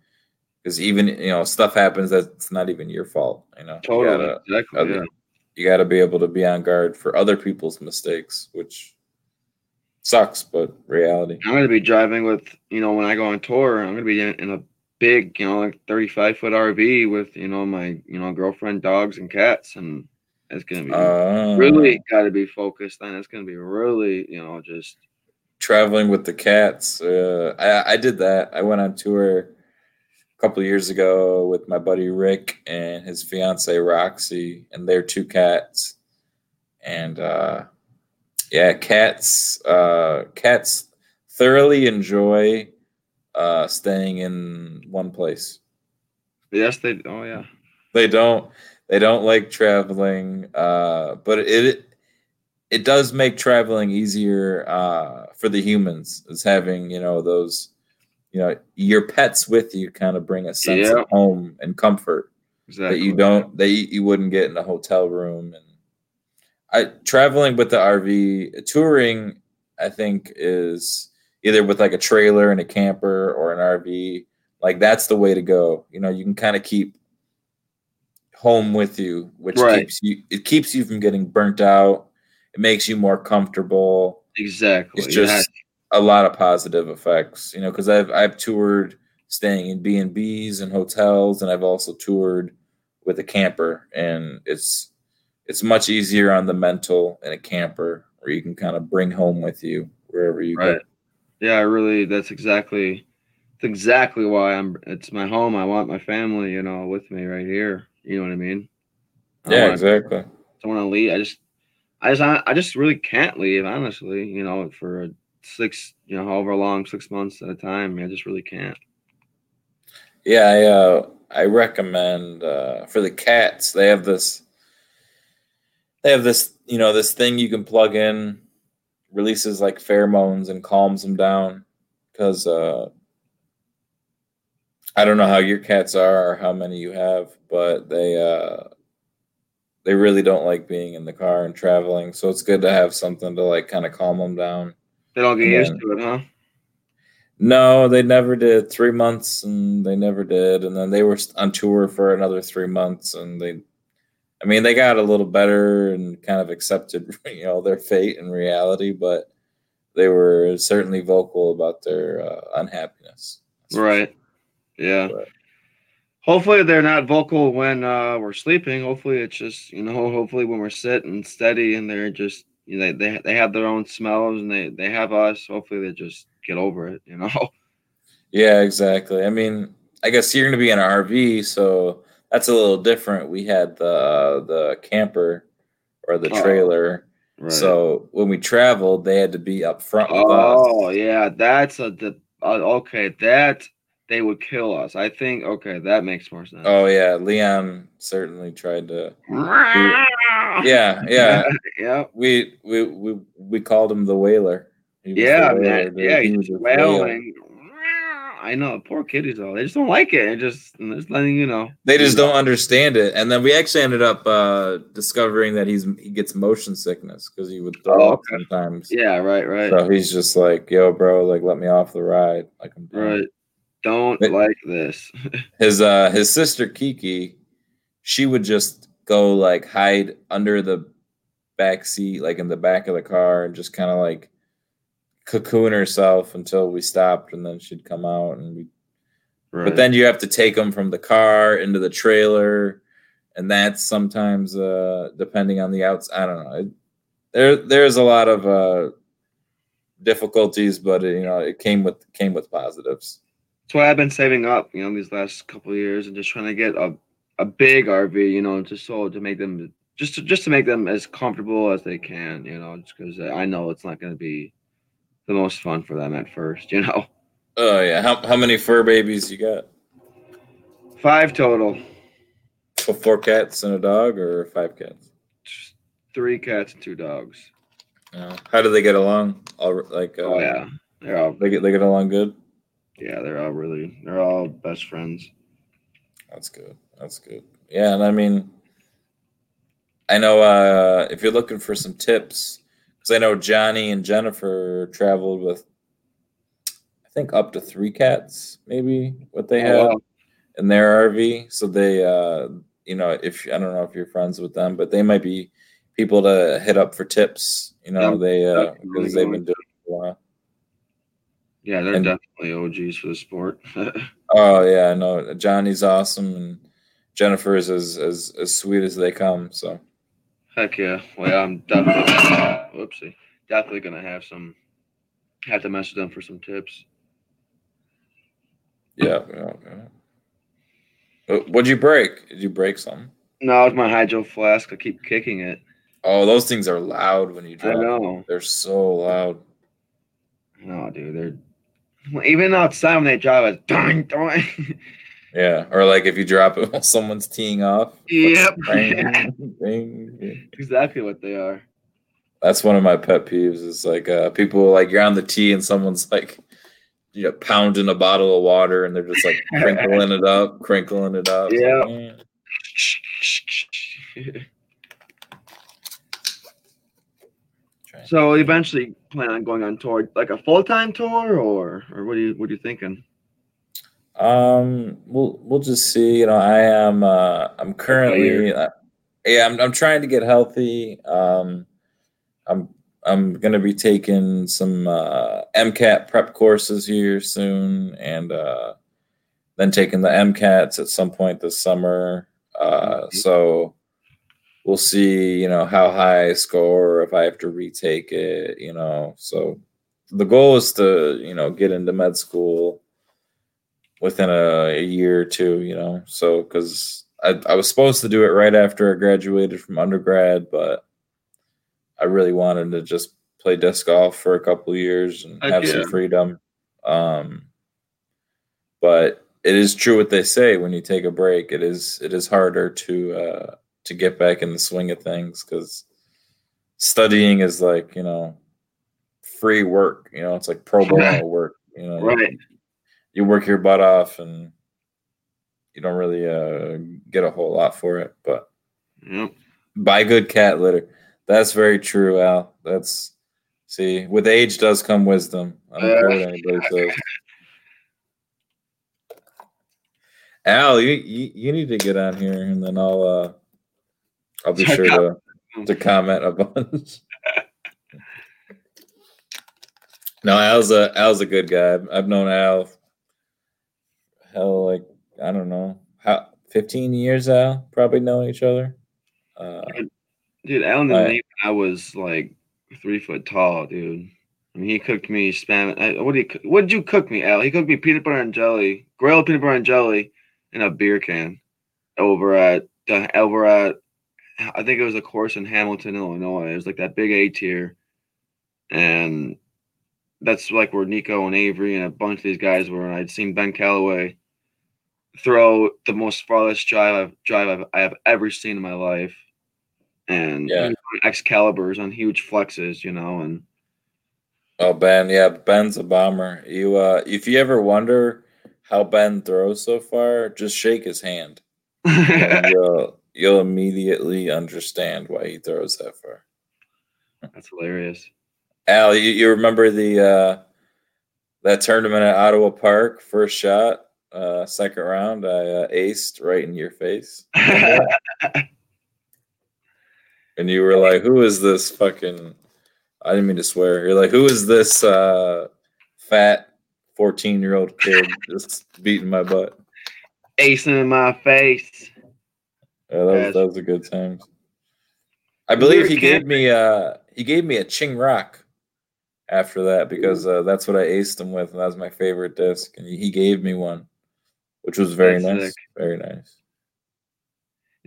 because even you know stuff happens that's not even your fault. You know, totally. you gotta, exactly. other- yeah. you gotta be able to be on guard for other people's mistakes, which sucks, but reality. I'm gonna be driving with you know when I go on tour. I'm gonna be in, in a big you know like 35 foot RV with you know my you know girlfriend, dogs, and cats, and it's gonna be Uh, really got to be focused on. It's gonna be really you know just traveling with the cats. Uh, I, I did that. I went on tour a couple of years ago with my buddy Rick and his fiance Roxy and their two cats. And uh, yeah, cats. Uh, cats thoroughly enjoy uh, staying in one place. yes they oh yeah They don't. They don't like traveling. Uh, but it it does make traveling easier uh, for the humans. Is having you know those you know your pets with you kind of bring a sense Yeah. of home and comfort exactly that you don't that you, you wouldn't get in a hotel room and I traveling with the RV touring I think is either with like a trailer and a camper or an RV like that's the way to go you know you can kind of keep home with you which Right. keeps you it keeps you from getting burnt out it makes you more comfortable exactly it's yeah. just a lot of positive effects you know because i've i've toured staying in b&b's and hotels and i've also toured with a camper and it's it's much easier on the mental in a camper where you can kind of bring home with you wherever you Right. go Yeah, I really. That's exactly. That's exactly why I'm. It's my home. I want my family, you know, with me right here. You know what I mean? I Yeah, wanna- exactly. don't want to leave. I just, I just, I just really can't leave. Honestly, you know, for six, you know, however long, six months at a time. I just really can't. Yeah, I uh, I recommend uh, for the cats. They have this. They have this, you know, this thing you can plug in, releases like pheromones and calms them down. Because uh, I don't know how your cats are or how many you have, but they uh, they really don't like being in the car and traveling. So it's good to have something to like kind of calm them down. They don't get used to it, huh? No, they never did. Three months, and they never did. And then they were on tour for another three months, and they, I mean, they got a little better and kind of accepted, you know, their fate and reality. But they were certainly vocal about their uh, unhappiness. Right. Yeah. But- Hopefully they're not vocal when uh, we're sleeping. Hopefully it's just you know. Hopefully when we're sitting steady and they're just you know they they have their own smells and they they have us. Hopefully they just get over it. You know. Yeah, exactly. I mean, I guess you're going to be in an RV, so that's a little different. We had the the camper or the Oh, trailer. Right. So when we traveled, they had to be up front with us. Oh yeah, that's a the uh, okay. That they would kill us. I think okay, that makes more sense. Oh yeah, Leon certainly tried to. Yeah, yeah. yeah. We we we we called him the whaler. He was the Yeah, whaler, man. Yeah, He was wailing. I know, poor kitties though. They just don't like it. It just, just letting you know. They just don't understand it, and then we actually ended up uh, discovering that he's he gets motion sickness because he would throw Oh, up okay. sometimes. Yeah, right, right, So he's just like, "Yo, bro, like let me off the ride." Like I'm right. Don't But- like this. his uh his sister Kiki, she would just go like hide under the back seat, like in the back of the car, and just kind of like cocoon herself until we stopped, and then she'd come out, and we. Right. But then you have to take them from the car into the trailer, and that's sometimes uh depending on the outs. I don't know. It, there there's a lot of uh difficulties, but uh, you know it came with came with positives. that's why I've been saving up, you know, these last couple of years and just trying to get a a big RV, you know, just so to make them just to, just to make them as comfortable as they can, you know, just because I know it's not going to be the most fun for them at first, you know. Oh yeah, how how many fur babies you got? Five total, So four cats and a dog, or five cats? Three cats and two dogs. Yeah. How do they get along? All like, uh, Oh yeah, they're all they get they get along good. yeah, they're all really they're all best friends. That's good. That's good. Yeah, and I mean, I know uh, if you're looking for some tips, because I know Johnny and Jennifer traveled with, I think up to three cats, maybe what they Oh, had wow. in their RV. So they, uh, you know, if I don't know if you're friends with them, but they might be people to hit up for tips. You know, Yeah, they uh, because they've been doing it for a while. Yeah, they're And- definitely OGs for the sport. Oh yeah, no, Johnny's awesome and Jennifer is as as, as sweet as they come. So Heck yeah. Well, yeah, I'm definitely whoopsie. Definitely gonna have some have to message them for some tips. yeah, yeah, yeah. Uh, What'd you break? Did you break something? No, it's my hydro flask. I keep kicking it. Oh, those things are loud when you drop. I know. They're so loud. No, dude, they're even outside when they drive it, doing, doing. Yeah, or like if you drop it while someone's teeing off. Yep. Bang, bang. exactly what they are. That's one of my pet peeves. Is like uh, people like you're on the tee and someone's like, you know, pounding a bottle of water and they're just like crinkling it up, crinkling it up. Yeah. like. So eventually plan on going on tour, like a full time tour, or or what are you what are you thinking? Um, we'll we'll just see. You know, I am uh I'm currently uh, yeah, I'm I'm trying to get healthy. Um I'm I'm gonna be taking some uh MCAT prep courses here soon and uh then taking the MCATs at some point this summer. Uh Mhm. so we'll see, you know, how high I score if I have to retake it, you know. So the goal is to you know get into med school within a, a year or two. You know, so because I, I was supposed to do it right after I graduated from undergrad, but I really wanted to just play disc golf for a couple of years and have some freedom. Um, but it is true what they say when you take a break. It is it is harder to uh, to get back in the swing of things because studying is like you know free work. You know, it's like pro bono work. You know, Right. you work your butt off and you don't really uh, get a whole lot for it. But Yep. buy good cat litter. That's very true, Al. That's see, with age does come wisdom. I don't care what anybody says. Al, you, you you need to get on here, and then I'll uh I'll be sure to to comment a bunch. no, Al's a Al's a good guy. I've known Al hell like I don't know how fifteen years. Al probably known each other. Uh, Dude, Alan and me, I was like three foot tall, dude. I mean, he cooked me spam. I, what did he? cook- What did you cook me, Al? He cooked me peanut butter and jelly, grilled peanut butter and jelly, in a beer can, over at the over at. I think it was a course in Hamilton, Illinois. It was like that big A tier, and that's like where Nikko and Avery and a bunch of these guys were. And I'd seen Ben Callaway throw the most farthest drive I've, drive I've, I have ever seen in my life, and Yeah. on Excaliburs on huge flexes, you know, and Oh Ben, yeah, Ben's a bomber. You uh if you ever wonder how Ben throws so far, just shake his hand. And you'll you'll immediately understand why he throws that far. that's hilarious. Al, you, you remember the uh that tournament at Ottawa Park, first shot, uh second round, I uh, aced right in your face. And you were like, Who is this fucking I didn't mean to swear. You're like, who is this uh fat 14 year old kid just beating my butt? Acing in my face. Yeah, that was, that was a good time. I believe he gave me uh he gave me a Ching Roc after that because uh, that's what I aced him with, and that was my favorite disc. And he gave me one, which was very That's nice. sick. Very nice.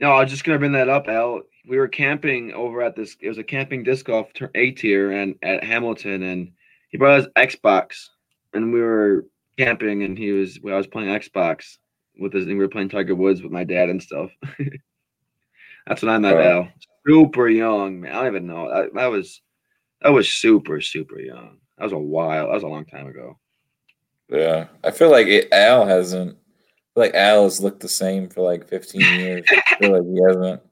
No, I was just gonna bring that up, Al. We were camping over at this. It was a camping disc golf A tier and at Hamilton, and he brought his Xbox, and we were camping, and he was. Well, I was playing Xbox with his, and we were playing Tiger Woods with my dad and stuff. That's when I met. Al. Super young, man. I don't even know. That, that was that was super super young. That was a while. That was a long time ago. Yeah, I feel like it, Al hasn't. Like Al has looked the same for like 15 years. I feel like he hasn't.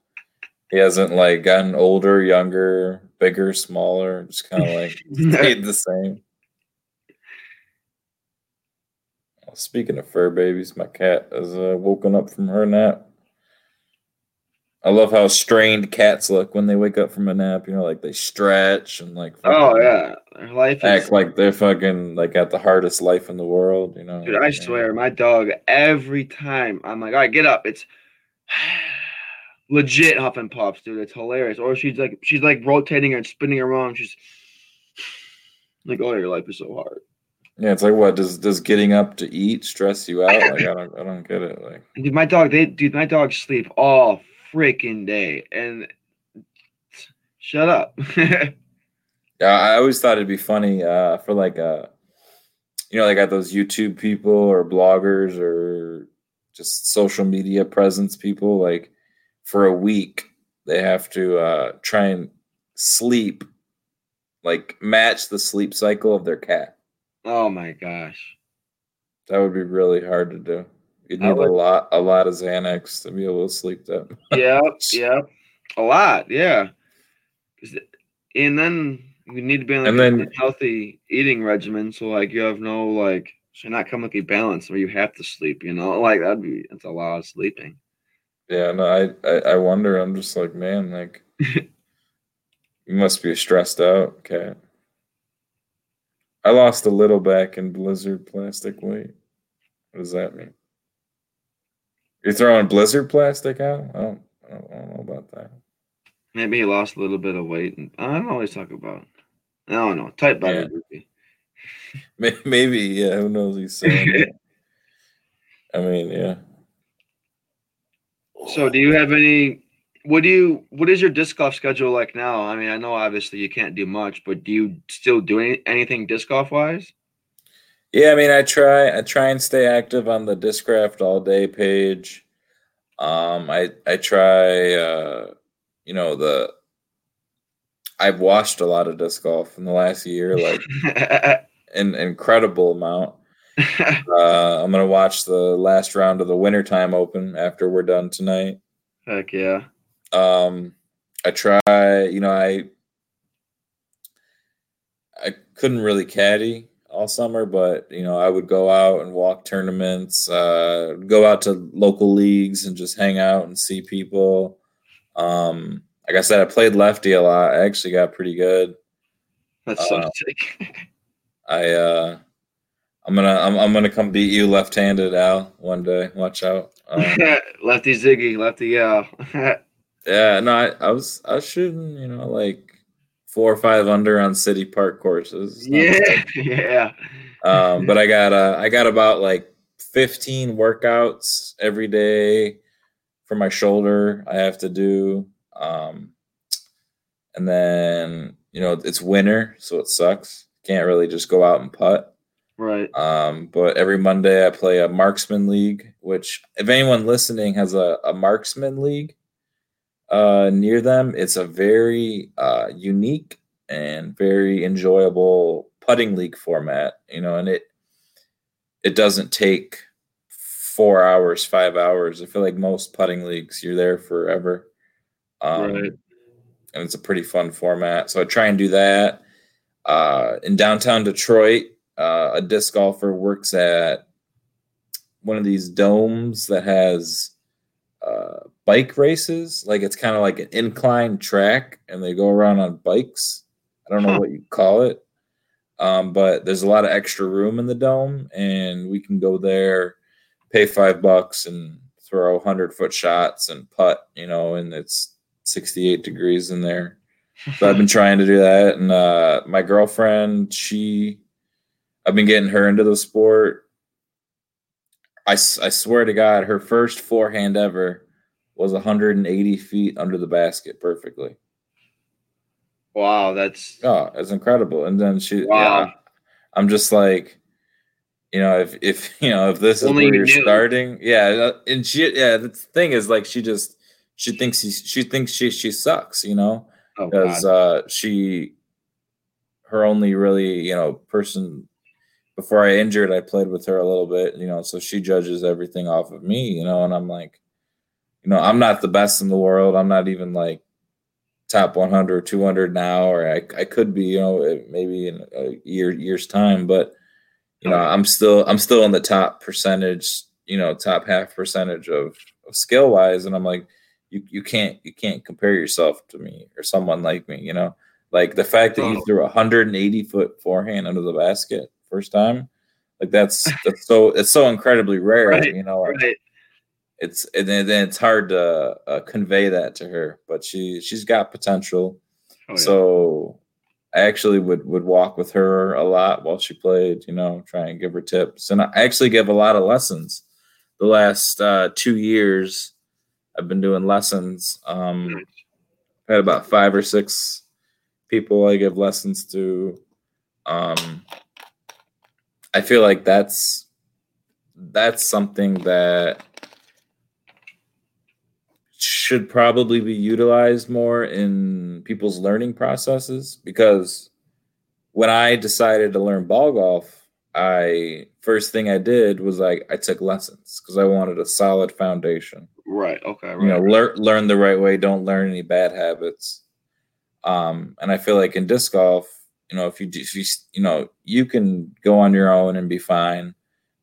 He hasn't like gotten older, younger, bigger, smaller. Just kind of like stayed the same. Speaking of fur babies, my cat has uh, woken up from her nap. I love how strained cats look when they wake up from a nap. You know, like they stretch and like oh yeah, Her life is act like they're fucking like at the hardest life in the world. You know, Dude, I swear, my dog, every time I'm like, all right, get up. It's legit huff and puffs, dude. It's hilarious. Or she's like, she's like rotating and spinning around. She's like, oh, your life is so hard. Yeah, it's like what does does getting up to eat stress you out? Like I don't I don't get it. Like dude, my dog, they, dude, my dogs sleep all freaking day. And shut up. yeah, I always thought it'd be funny uh, for like uh, you know, like got those YouTube people or bloggers or just social media presence people. Like for a week, they have to uh, try and sleep, like match the sleep cycle of their cat. oh my gosh. That would be really hard to do. You'd need a lot, a lot of Xanax to be able to sleep that. Yep, yep. A lot, yeah. And then you need to be on like And a then- healthy eating regimen, so like you have no like so you're not chemically balanced where you have to sleep, you know? Like that'd be that's a lot of sleeping. Yeah, no, I, I, I wonder. I'm just like, man, like, you must be stressed out, cat. I lost a little back in blizzard plastic weight. What does that mean? You're throwing blizzard plastic out? I don't, I don't, I don't know about that. Maybe he lost a little bit of weight and I don't he's talking about. I don't know. Tight body Yeah. Ruby. Maybe, yeah. Who knows? He's saying. I mean, yeah. So, do you have any? What do you? What is your disc golf schedule like now? I mean, I know obviously you can't do much, but do you still do any, anything disc golf wise? Yeah, I mean, I try. I try and stay active on the Discraft all day page. Um, I I try. Uh, you know the. I've watched a lot of disc golf in the last year, like an incredible amount. uh, I'm gonna watch the last round of the Wintertime Open after we're done tonight. Heck yeah. Um, I try. You know, I I couldn't really caddy all summer, but you know, I would go out and walk tournaments, uh, go out to local leagues and just hang out and see people. Um, like I said, I played lefty a lot. I actually got pretty good. That's so uh. I uh I'm gonna I'm, I'm gonna come beat you left-handed, Al, one day. Watch out. Um, lefty Ziggy, lefty Al. yeah, no, I, I was I was shooting, you know, like four or five under on city park courses. Yeah, yeah. Um, but I got uh, I got about like 15 workouts every day for my shoulder. I have to do, um, and then you know it's winter, so it sucks. Can't really just go out and putt. Right. Um, but every Monday I play a marksman league, which if anyone listening has a, a marksman league uh, near them, it's a very uh, unique and very enjoyable putting league format, you know, and it it doesn't take four hours, five hours. I feel like most putting leagues you're there forever. Um, right. and it's a pretty fun format. So I try and do that. Uh, in downtown Detroit, uh, a disc golfer works at one of these domes that has uh, bike races. Like it's kind of like an incline track, and they go around on bikes. I don't know huh. what you call it, um, but there's a lot of extra room in the dome, and we can go there, pay five bucks, and throw hundred foot shots and putt. You know, and it's 68 degrees in there. So I've been trying to do that, and uh, my girlfriend, she I've been getting her into the sport. I, I swear to God, her first forehand ever was 180 feet under the basket perfectly. Wow, that's oh, that's incredible. And then she, wow. yeah, I'm just like, you know, if if you know if this is Only where you're knew. starting, yeah, and she, yeah, the thing is like she just she thinks she she thinks she she sucks, you know, because oh, uh, she her only really you know person before I injured, I played with her a little bit, you know, so she judges everything off of me, you know, and I'm like, you know, I'm not the best in the world. I'm not even like top 100 200 now, or I, I could be, you know, eh, maybe in a year, year's time, but you know, I'm still, I'm still in the top percentage, you know, top half percentage of, of skill wise. And I'm like, you, you can't, you can't compare yourself to me or someone like me, you know, like the fact that you oh. threw a 180 foot forehand under the basket first time. Like that's that's so it's so incredibly rare, right, you know. Right. It's and then, it's hard to uh, convey that to her, but she she's got potential. Oh, yeah. So I actually would would walk with her a lot while she played, you know, try and give her tips. And I actually give a lot of lessons. The last uh, two years, I've been doing lessons. Um, I had about five or six people I give lessons to. Um, I feel like that's that's something that should probably be utilized more in people's learning processes because when I decided to learn ball golf, I first thing I did was like I took lessons because I wanted a solid foundation. Right. Okay. Right. You know, learn learn the right way. Don't learn any bad habits. Um, and I feel like in disc golf, you know if you if you you know you can go on your own and be fine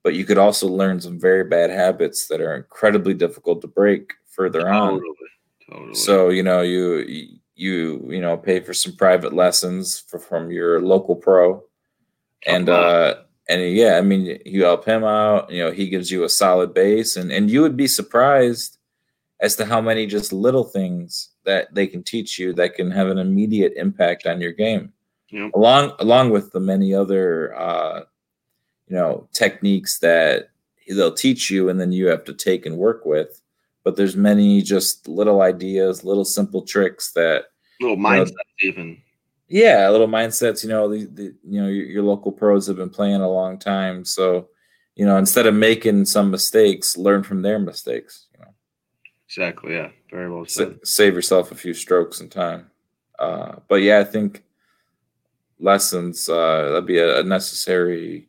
but you could also learn some very bad habits that are incredibly difficult to break further totally, on. Totally. so you know you you you know pay for some private lessons for, from your local pro. And uh and yeah i mean you help him out you know he gives you a solid base. And and you would be surprised as to how many just little things that they can teach you that can have an immediate impact on your game. Yep. along along with the many other uh, you know techniques that they'll teach you and then you have to take and work with but there's many just little ideas little simple tricks that Little know, mindset, even. yeah little mindsets you know the, the you know your, your local pros have been playing a long time so you know instead of making some mistakes learn from their mistakes you know Exactly. Yeah. Very well sa- said. save yourself a few strokes in time uh, but yeah i think lessons uh, that'd be a, a necessary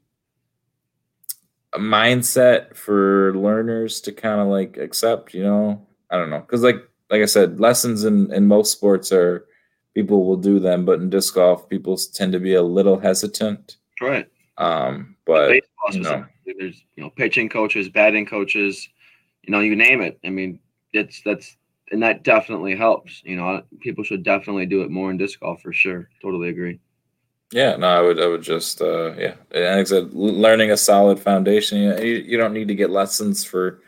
mindset for learners to kind of like accept you know i don't know because like like i said lessons in in most sports are people will do them but in disc golf people tend to be a little hesitant Right. um but you know. there's you know pitching coaches, batting coaches, you know, you name it. I mean, it's that's and that definitely helps. You know, people should definitely do it more in disc golf for sure. Totally agree. Yeah, no, I would, I would just, uh, yeah, and like I said, learning a solid foundation. You, know, you, you don't need to get lessons for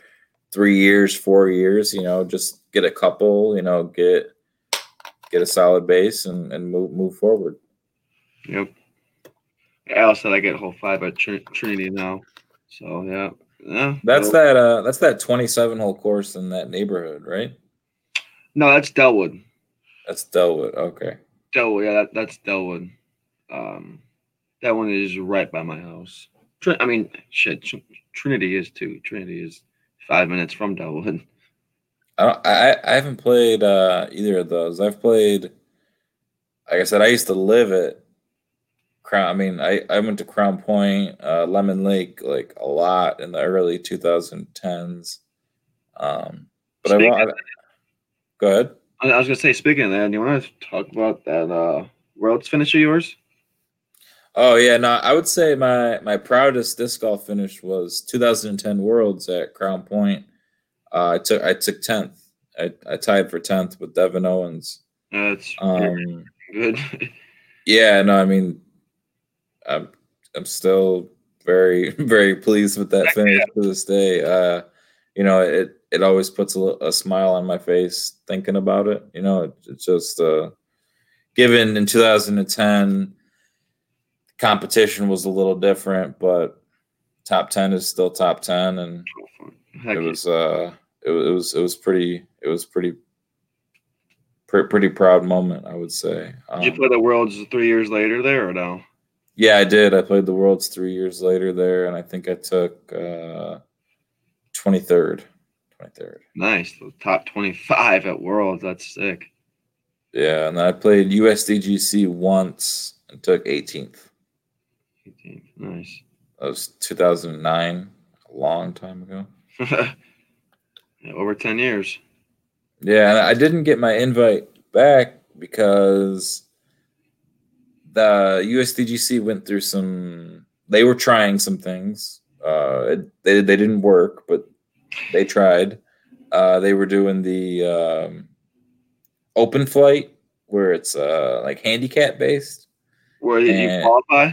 three years, four years. You know, just get a couple. You know, get get a solid base and and move move forward. Yep. Al said I get whole five at Trin- Trinity now. So yeah, yeah. That's well, that. Uh, that's that twenty-seven hole course in that neighborhood, right? No, that's Dellwood. That's Dellwood. Okay. Dellwood. Yeah, that, that's Dellwood. Um, that one is right by my house. Trin- I mean, shit. Tr- Trinity is too. Trinity is five minutes from Dellwood. I don't, I I haven't played uh, either of those. I've played. Like I said, I used to live at Crown. I mean, I, I went to Crown Point, uh, Lemon Lake, like a lot in the early 2010s. Um, but I want. Go ahead. I I was gonna say, speaking of that, do you want to talk about that uh Worlds finish of yours? Oh yeah, no, I would say my my proudest disc golf finish was 2010 Worlds at Crown Point. Uh, I took I took 10th. I, I tied for 10th with Devin Owens. That's Um, good. Yeah, no, I mean, I'm I'm still very very pleased with that finish to this day. Uh, you know, it it always puts a, a smile on my face thinking about it. You know, it, it's just uh, given in 2010, competition was a little different, but top 10 is still top 10, and Heck it was uh, it, was- it was it was pretty it was pretty. pre- Pretty proud moment, I would say. Did you Um, play the Worlds three years later there or no? Yeah, I did. I played the Worlds three years later there, and I think I took uh, 23rd. 23rd. Nice. The top twenty-five at Worlds. That's sick. Yeah, and then I played USDGC once and took 18th. Nice. That was 2009, a long time ago. Yeah, over ten years. Yeah, and I didn't get my invite back because the USDGC went through some. They were trying some things. Uh, it, they they didn't work, but they tried. Uh, they were doing the um, open flight where it's uh, like handicap based. Where did you qualify?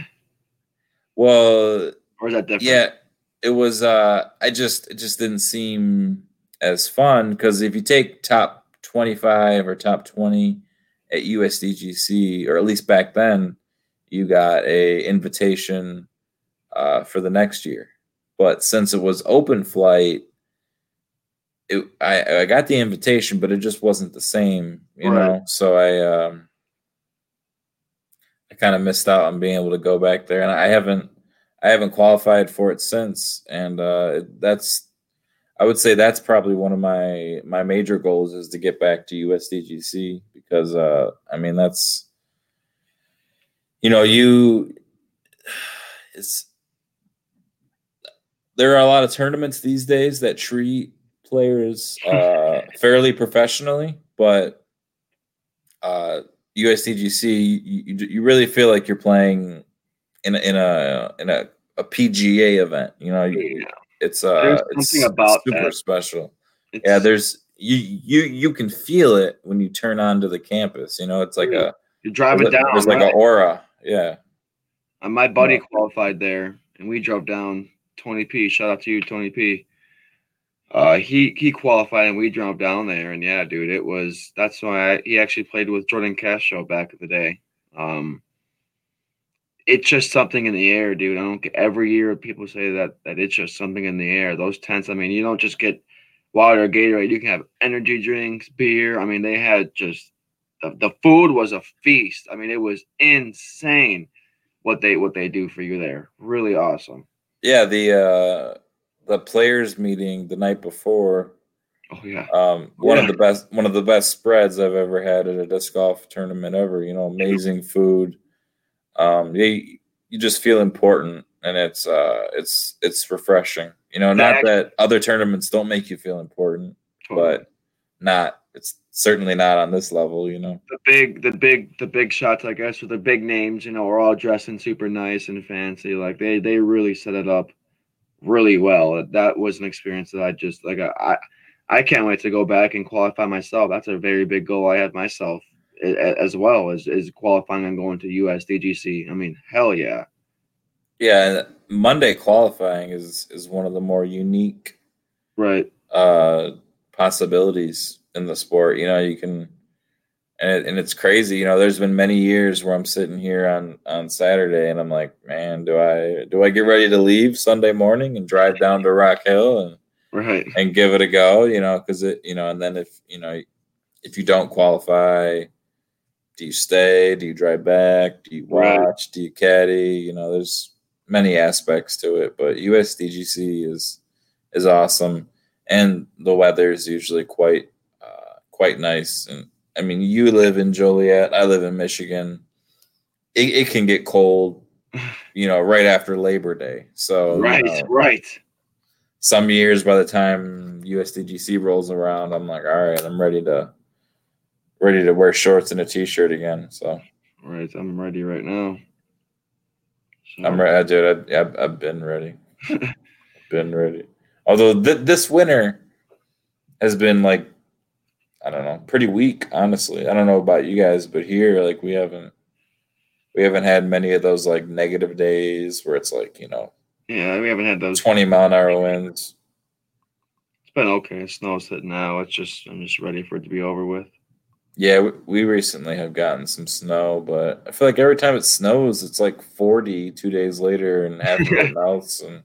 Well, Or is that different? yeah, it was. Uh, I just it just didn't seem as fun because if you take top twenty five or top twenty at USDGC, or at least back then, you got a invitation uh, for the next year. But since it was open flight, it I, I got the invitation, but it just wasn't the same, you Right. know. So I um, I kind of missed out on being able to go back there, and I haven't I haven't qualified for it since, and uh, that's I would say that's probably one of my my major goals is to get back to USDGC because uh, I mean that's you know you it's there are a lot of tournaments these days that treat players uh, fairly professionally, but uh, USDGC you, you you really feel like you're playing in a, in a in a, a PGA event. You know, Yeah. it's uh it's something about super that. special. It's, Yeah, there's you you you can feel it when you turn onto the campus. You know, it's like a you're driving there's, down. there's like right? an aura. Yeah. Uh, my buddy Yeah. qualified there, and we drove down. Tony P. Shout out to you, Tony P. Uh, he he qualified, and we drove down there, and yeah, dude, it was. That's why I, he actually played with Jordan Castro back in the day. Um, it's just something in the air, dude. I don't get every year people say that that it's just something in the air. Those tents, I mean, you don't just get water, Gatorade. You can have energy drinks, beer. I mean, they had just the, the food was a feast. I mean, it was insane what they what they do for you there. Really awesome. Yeah, the uh the players meeting the night before. Oh yeah. Um, one Yeah. of the best one of the best spreads I've ever had at a disc golf tournament ever. You know, amazing food. Um, you you just feel important, and it's uh it's it's refreshing. You know, not That- other tournaments don't make you feel important, but not it's certainly not on this level. You know. the big the big the big shots, I guess, or the big names, you know, are all dressing super nice and fancy. Like they they really set it up really well. That was an experience that I just like I I, can't wait to go back and qualify myself. That's a very big goal I had myself as well as is qualifying and going to USDGC. I mean, hell yeah. Yeah, Monday qualifying is is one of the more unique Right. uh possibilities in the sport. You know, you can and it, and it's crazy. You know, there's been many years where I'm sitting here on on Saturday and I'm like, man, do I do I get ready to leave Sunday morning and drive down to Rock Hill and Right. and give it a go? You know, because it you know, and then if you know if you don't qualify. Do you stay? Do you drive back? Do you Right. watch? Do you caddy? You know, there's many aspects to it, but USDGC is is awesome, and the weather is usually quite uh, quite nice. And I mean, you live in Joliet, I live in Michigan. It, it can get cold, you know, right after Labor Day. So you Right. know, Right. some years, by the time USDGC rolls around, I'm like, all right, I'm ready to ready to wear shorts and a t-shirt again. So Right. I'm ready right now. So- I'm ready, uh, dude. I, I've, I've been ready. been ready. Although th- this winter has been like, I don't know, pretty weak. Honestly, I don't know about you guys, but here, like, we haven't we haven't had many of those like negative days where it's like you know Yeah, we haven't had those. 20 mile an hour winds. It's been okay. Snow's hitting now. It's just I'm just ready for it to be over with. Yeah, we, we recently have gotten some snow, but I feel like every time it snows, it's like 40 two days later and half of it melts. And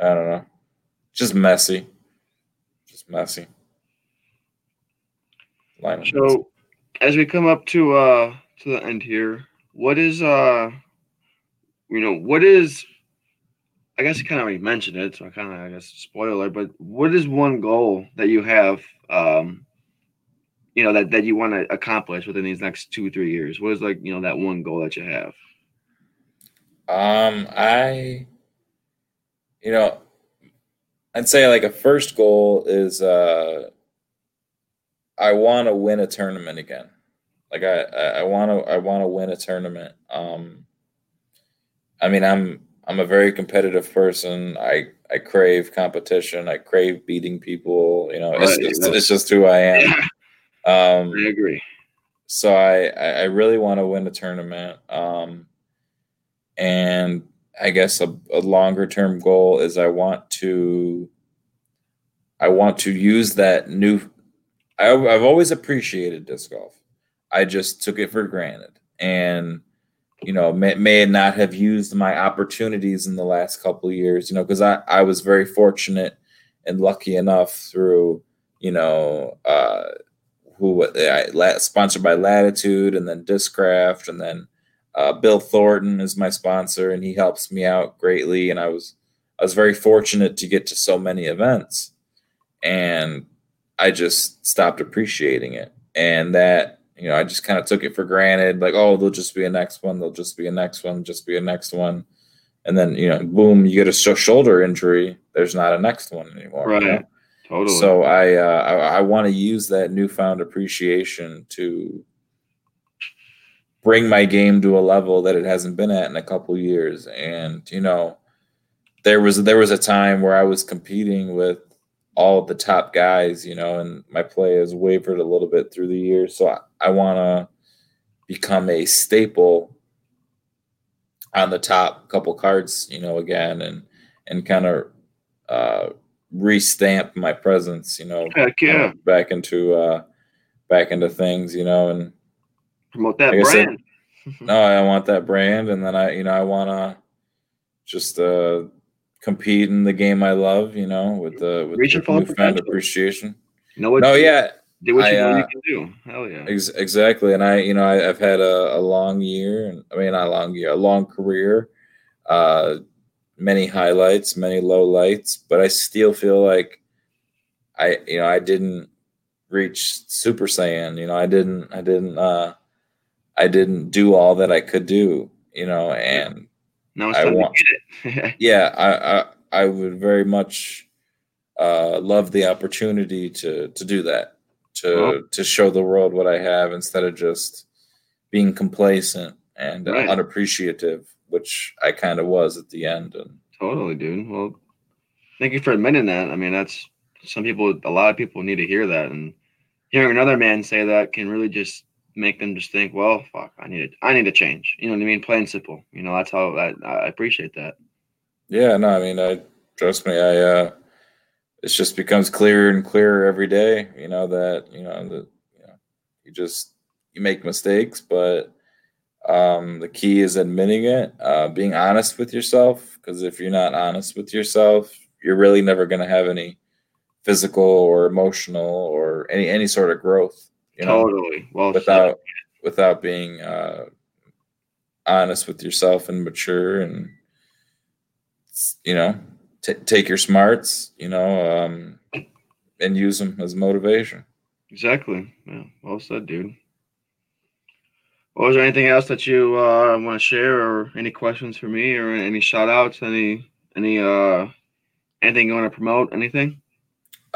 I don't know. Just messy. Just messy. Line So as we come up to uh to the end here, what is uh you know, what is I guess you kind of already mentioned it, so I kind of I guess spoiler, but what is one goal that you have um you know that that you want to accomplish within these next two three years? What is like you know that one goal that you have? Um, I, you know, I'd say like a first goal is uh, I want to win a tournament again. Like I, I want to, I want to win a tournament. Um, I mean, I'm, I'm a very competitive person. I, I crave competition. I crave beating people. You know, it's, Right, it's, yeah. it's just who I am. Um, I agree. so I I I really want to win a tournament. Um, and I guess a, a longer term goal is I want to I want to use that new. I, I've always appreciated disc golf. I just took it for granted, and you know may, may not have used my opportunities in the last couple years. You know, because I I was very fortunate and lucky enough through you know. Uh, who I, la- sponsored by Latitude and then Discraft and then uh, Bill Thornton is my sponsor and he helps me out greatly and I was I was very fortunate to get to so many events and I just stopped appreciating it and that you know I just kind of took it for granted like oh there'll just be a next one there'll just be a next one just be a next one and then you know boom you get a sh- shoulder injury there's not a next one anymore you know? Right. Totally. So I uh, I, I want to use that newfound appreciation to bring my game to a level that it hasn't been at in a couple years. And you know, there was there was a time where I was competing with all the top guys, you know, and my play has wavered a little bit through the years. So I, I want to become a staple on the top couple cards, you know, again, and and kind of uh, restamp my presence, you know, Heck yeah. back into uh, back into things, you know, and Promote that like I said, brand. no, I want that brand, and then I, you know, I want to just uh, compete in the game I love. You know, with the with, Reach your with full newfound appreciation. No, you- yeah, Do what you I, know uh, you can do. Hell yeah. Ex- exactly, and I, you know, I, I've had a, a long year, and I mean, not a long year, a long career, uh, many highlights, many low lights, but I still feel like I, you know, I didn't reach Super Saiyan. You know, I didn't, I didn't, uh, I didn't do all that I could do. You know, and Now it's I want- to get it. yeah, I, I, I would very much uh, love the opportunity to to do that, to Well- to show the world what I have instead of just being complacent and Right. unappreciative, which I kind of was at the end. And totally, dude. Well, thank you for admitting that. I mean, that's some people. A lot of people need to hear that, and hearing another man say that can really just make them just think, well, fuck, I need to, I need to change. You know what I mean? Plain simple. You know, that's how I, I appreciate that. yeah, no, I mean, I trust me, I uh, it just becomes clearer and clearer every day. You know that you know that you know you just you make mistakes, but um, the key is admitting it, uh, being honest with yourself. Because if you're not honest with yourself, you're really never going to have any physical or emotional or any any sort of growth. You know, totally. Well, without without being uh, honest with yourself and mature and you know t- take your smarts you know um, and use them as motivation Exactly. Yeah. Well said, dude. Well, is there anything else that you uh, want to share, or any questions for me, or any shout outs, any any uh anything you want to promote, anything?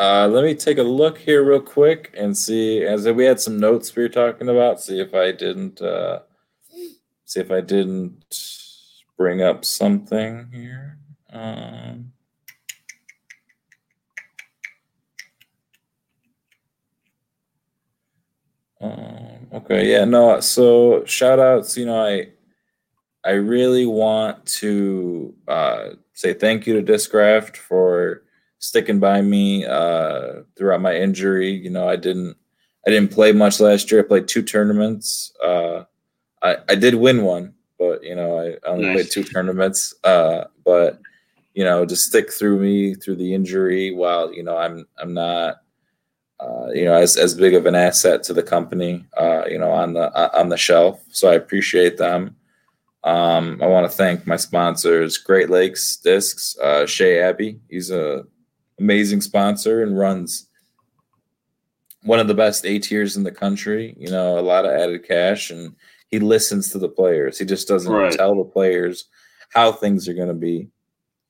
Uh, let me take a look here real quick and see as we had some notes we were talking about see if i didn't uh, see if i didn't bring up something here um, Um, okay, yeah, no. So shout outs, you know, I I really want to uh, say thank you to Discraft for sticking by me uh, throughout my injury. You know, I didn't I didn't play much last year. I played two tournaments. Uh, I I did win one, but you know, I only Nice. played two tournaments. Uh, but you know, just stick through me through the injury while you know I'm I'm not uh, you know, as, as big of an asset to the company, uh, you know, on the uh, on the shelf. So I appreciate them. Um, I want to thank my sponsors, Great Lakes Discs, uh, Shay Abbey. He's a amazing sponsor and runs one of the best A tiers in the country. You know, a lot of added cash, and he listens to the players. He just doesn't Right. tell the players how things are going to be.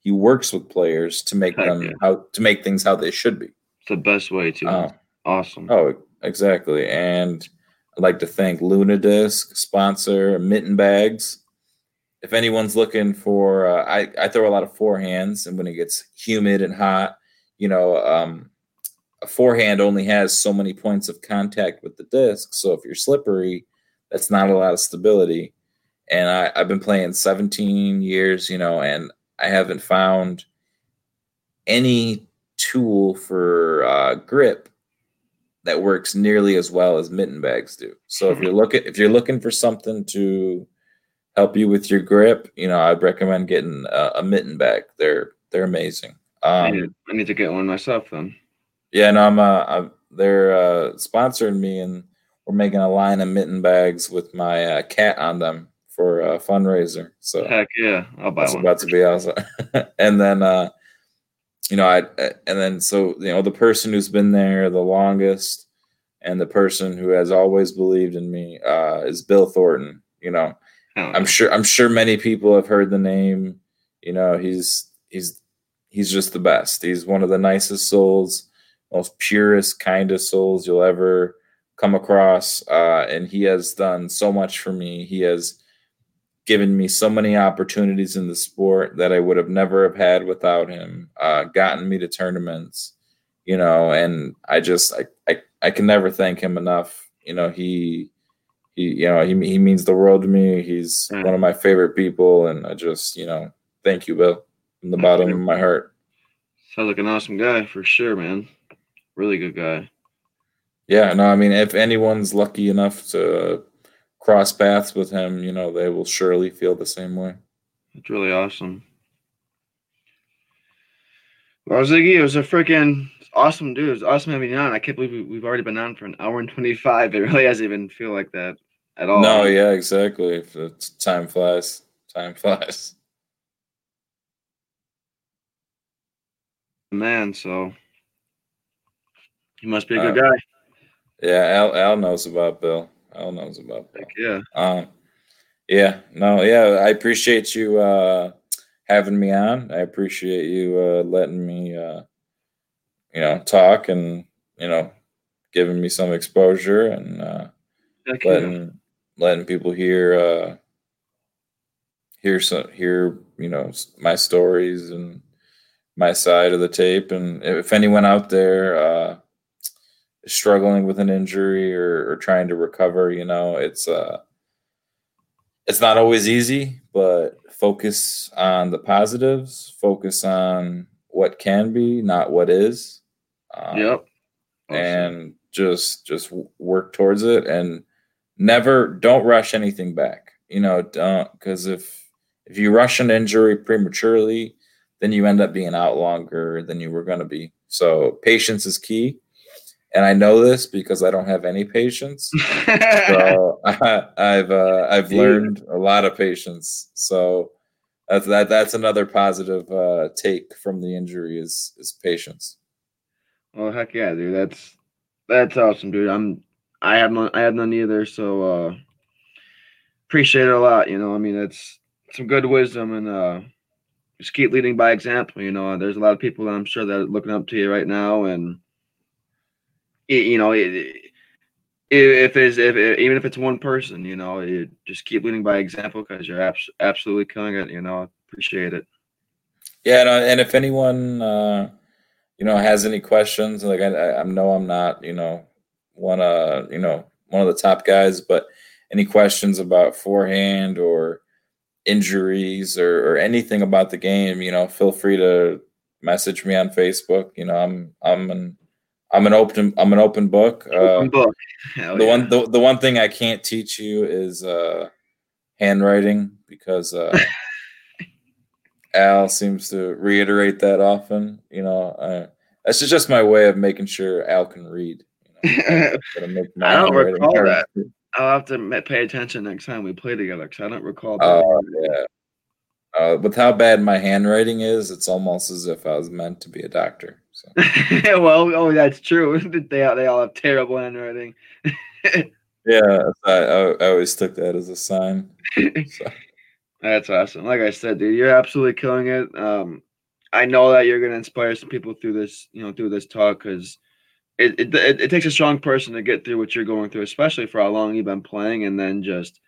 He works with players to make Heck them yeah. how to make things how they should be. It's the best way to. Oh. awesome. Oh, exactly. And I'd like to thank Luna Disc, sponsor Mitten Bags. If anyone's looking for, uh, I, I throw a lot of forehands, and when it gets humid and hot, you know, um, a forehand only has so many points of contact with the disc. So if you're slippery, that's not a lot of stability. And I, I've been playing 17 years, you know, and I haven't found any tool for uh, grip that works nearly as well as mitten bags do. So if you're looking if you're looking for something to help you with your grip, you know, I'd recommend getting a, a mitten bag. They're they're amazing. I, Um, need, I need to get one myself then. yeah, no, I'm uh, I'm, they're uh, sponsoring me, and we're making a line of mitten bags with my uh, cat on them for a fundraiser. So Heck yeah, I'll buy one. about to be awesome. and then, uh, you know, I and then so you know the person who's been there the longest, and the person who has always believed in me uh, is Bill Thornton. You know, I'm sure I'm sure many people have heard the name. You know, he's he's he's just the best. He's one of the nicest souls, most purest, kindest souls you'll ever come across. Uh, and he has done so much for me. He has given me so many opportunities in the sport that I would have never have had without him. Uh, gotten me to tournaments, you know, and I just I I, I can never thank him enough. You know, he he you know he he means the world to me. He's Right. one of my favorite people, and I just you know thank you, Bill, from the bottom of my heart. Sounds like an awesome guy for sure, man. Really good guy. Yeah, no, I mean if anyone's lucky enough to cross paths with him, you know, they will surely feel the same way. It's really awesome. Well, Ziggy, it was a freaking awesome dude. It was awesome having you on. I can't believe we, have already been on for an hour and 25. It really doesn't even feel like that at all. No, yeah, exactly. If time flies, time flies. Man, so he must be a good uh, guy. Yeah, Al, Al knows about Bill. Al knows about Bill. Heck yeah. Um, yeah, no, yeah, I appreciate you uh, having me on. I appreciate you uh, letting me, uh, you know, talk and you know, giving me some exposure and uh, letting letting people hear uh, hear some hear you know my stories and my side of the tape. And if anyone out there uh, is struggling with an injury or, or trying to recover, you know, it's uh, it's not always easy, but focus on the positives. Focus on what can be, not what is. Um, yep. Awesome. And just just work towards it and never don't rush anything back. You know, don't because if if you rush an injury prematurely, then you end up being out longer than you were going to be. So patience is key. And I know this because I don't have any patience. so I, have uh, I've learned a lot of patience. So that's that that's another positive uh, take from the injury is is patience. Well, heck yeah, dude. That's that's awesome, dude. I'm I have none I have none either. So uh, appreciate it a lot. You know, I mean, it's some good wisdom and uh, just keep leading by example. You know, there's a lot of people that I'm sure that are looking up to you right now, and you know, if it's if even if it's one person, you know, just keep leading by example because you're abs- absolutely killing it. You know, appreciate it. Yeah, and, uh, and if anyone, uh, you know, has any questions, like I, I know I'm not, you know, one uh, you know, one of the top guys, but any questions about forehand or injuries or, or anything about the game, you know, feel free to message me on Facebook. You know, I'm I'm an I'm an open I'm an open book. Open uh, book. Hell the yeah. one the, the one thing I can't teach you is uh, handwriting because uh, Al seems to reiterate that often. You know, uh, that's just my way of making sure Al can read. You know, I don't recall that. I'll have to pay attention next time we play together because I don't recall. That. Oh yeah. Uh, with how bad my handwriting is, it's almost as if I was meant to be a doctor. So. well, oh, that's true. they all, they all have terrible handwriting. yeah, I, I, always took that as a sign. So. That's awesome. Like I said, dude, you're absolutely killing it. Um, I know that you're gonna inspire some people through this, you know, through this talk because it, it, it, takes a strong person to get through what you're going through, especially for how long you've been playing, and then just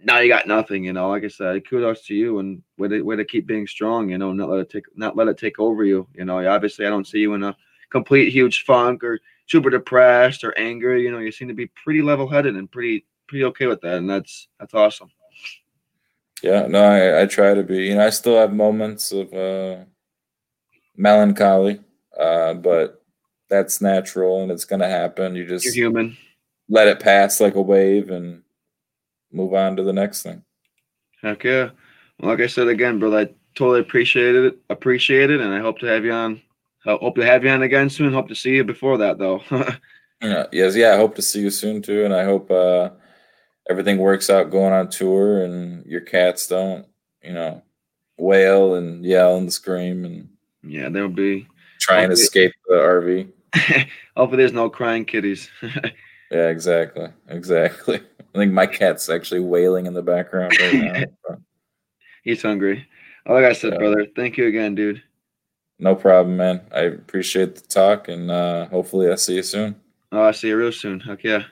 now you got nothing. You know, like I said, kudos to you and way to, way to keep being strong. You know, not let it take not let it take over you. You know, obviously I don't see you in a complete huge funk or super depressed or angry. You know, you seem to be pretty level headed and pretty pretty okay with that, and that's that's awesome. Yeah, no, I, I try to be. You know, I still have moments of uh, melancholy, uh, but that's natural and it's going to happen. You just You're human. Let it pass like a wave and move on to the next thing. Heck yeah. Well, like I said again, brother, I totally appreciate it. Appreciate it, and I hope to have you on. I hope to have you on again soon. Hope to see you before that, though. yeah, yes, yeah. I hope to see you soon too, and I hope uh, everything works out going on tour, and your cats don't, you know, wail and yell and scream, and yeah, they'll be trying to escape the RV. Hopefully, there's no crying kitties. yeah, exactly, exactly. I think my cat's actually wailing in the background right now. He's hungry. Oh, like I said, yeah. brother, thank you again, dude. No problem, man. I appreciate the talk, and uh, hopefully, I see you soon. Oh, I see you real soon. Heck yeah.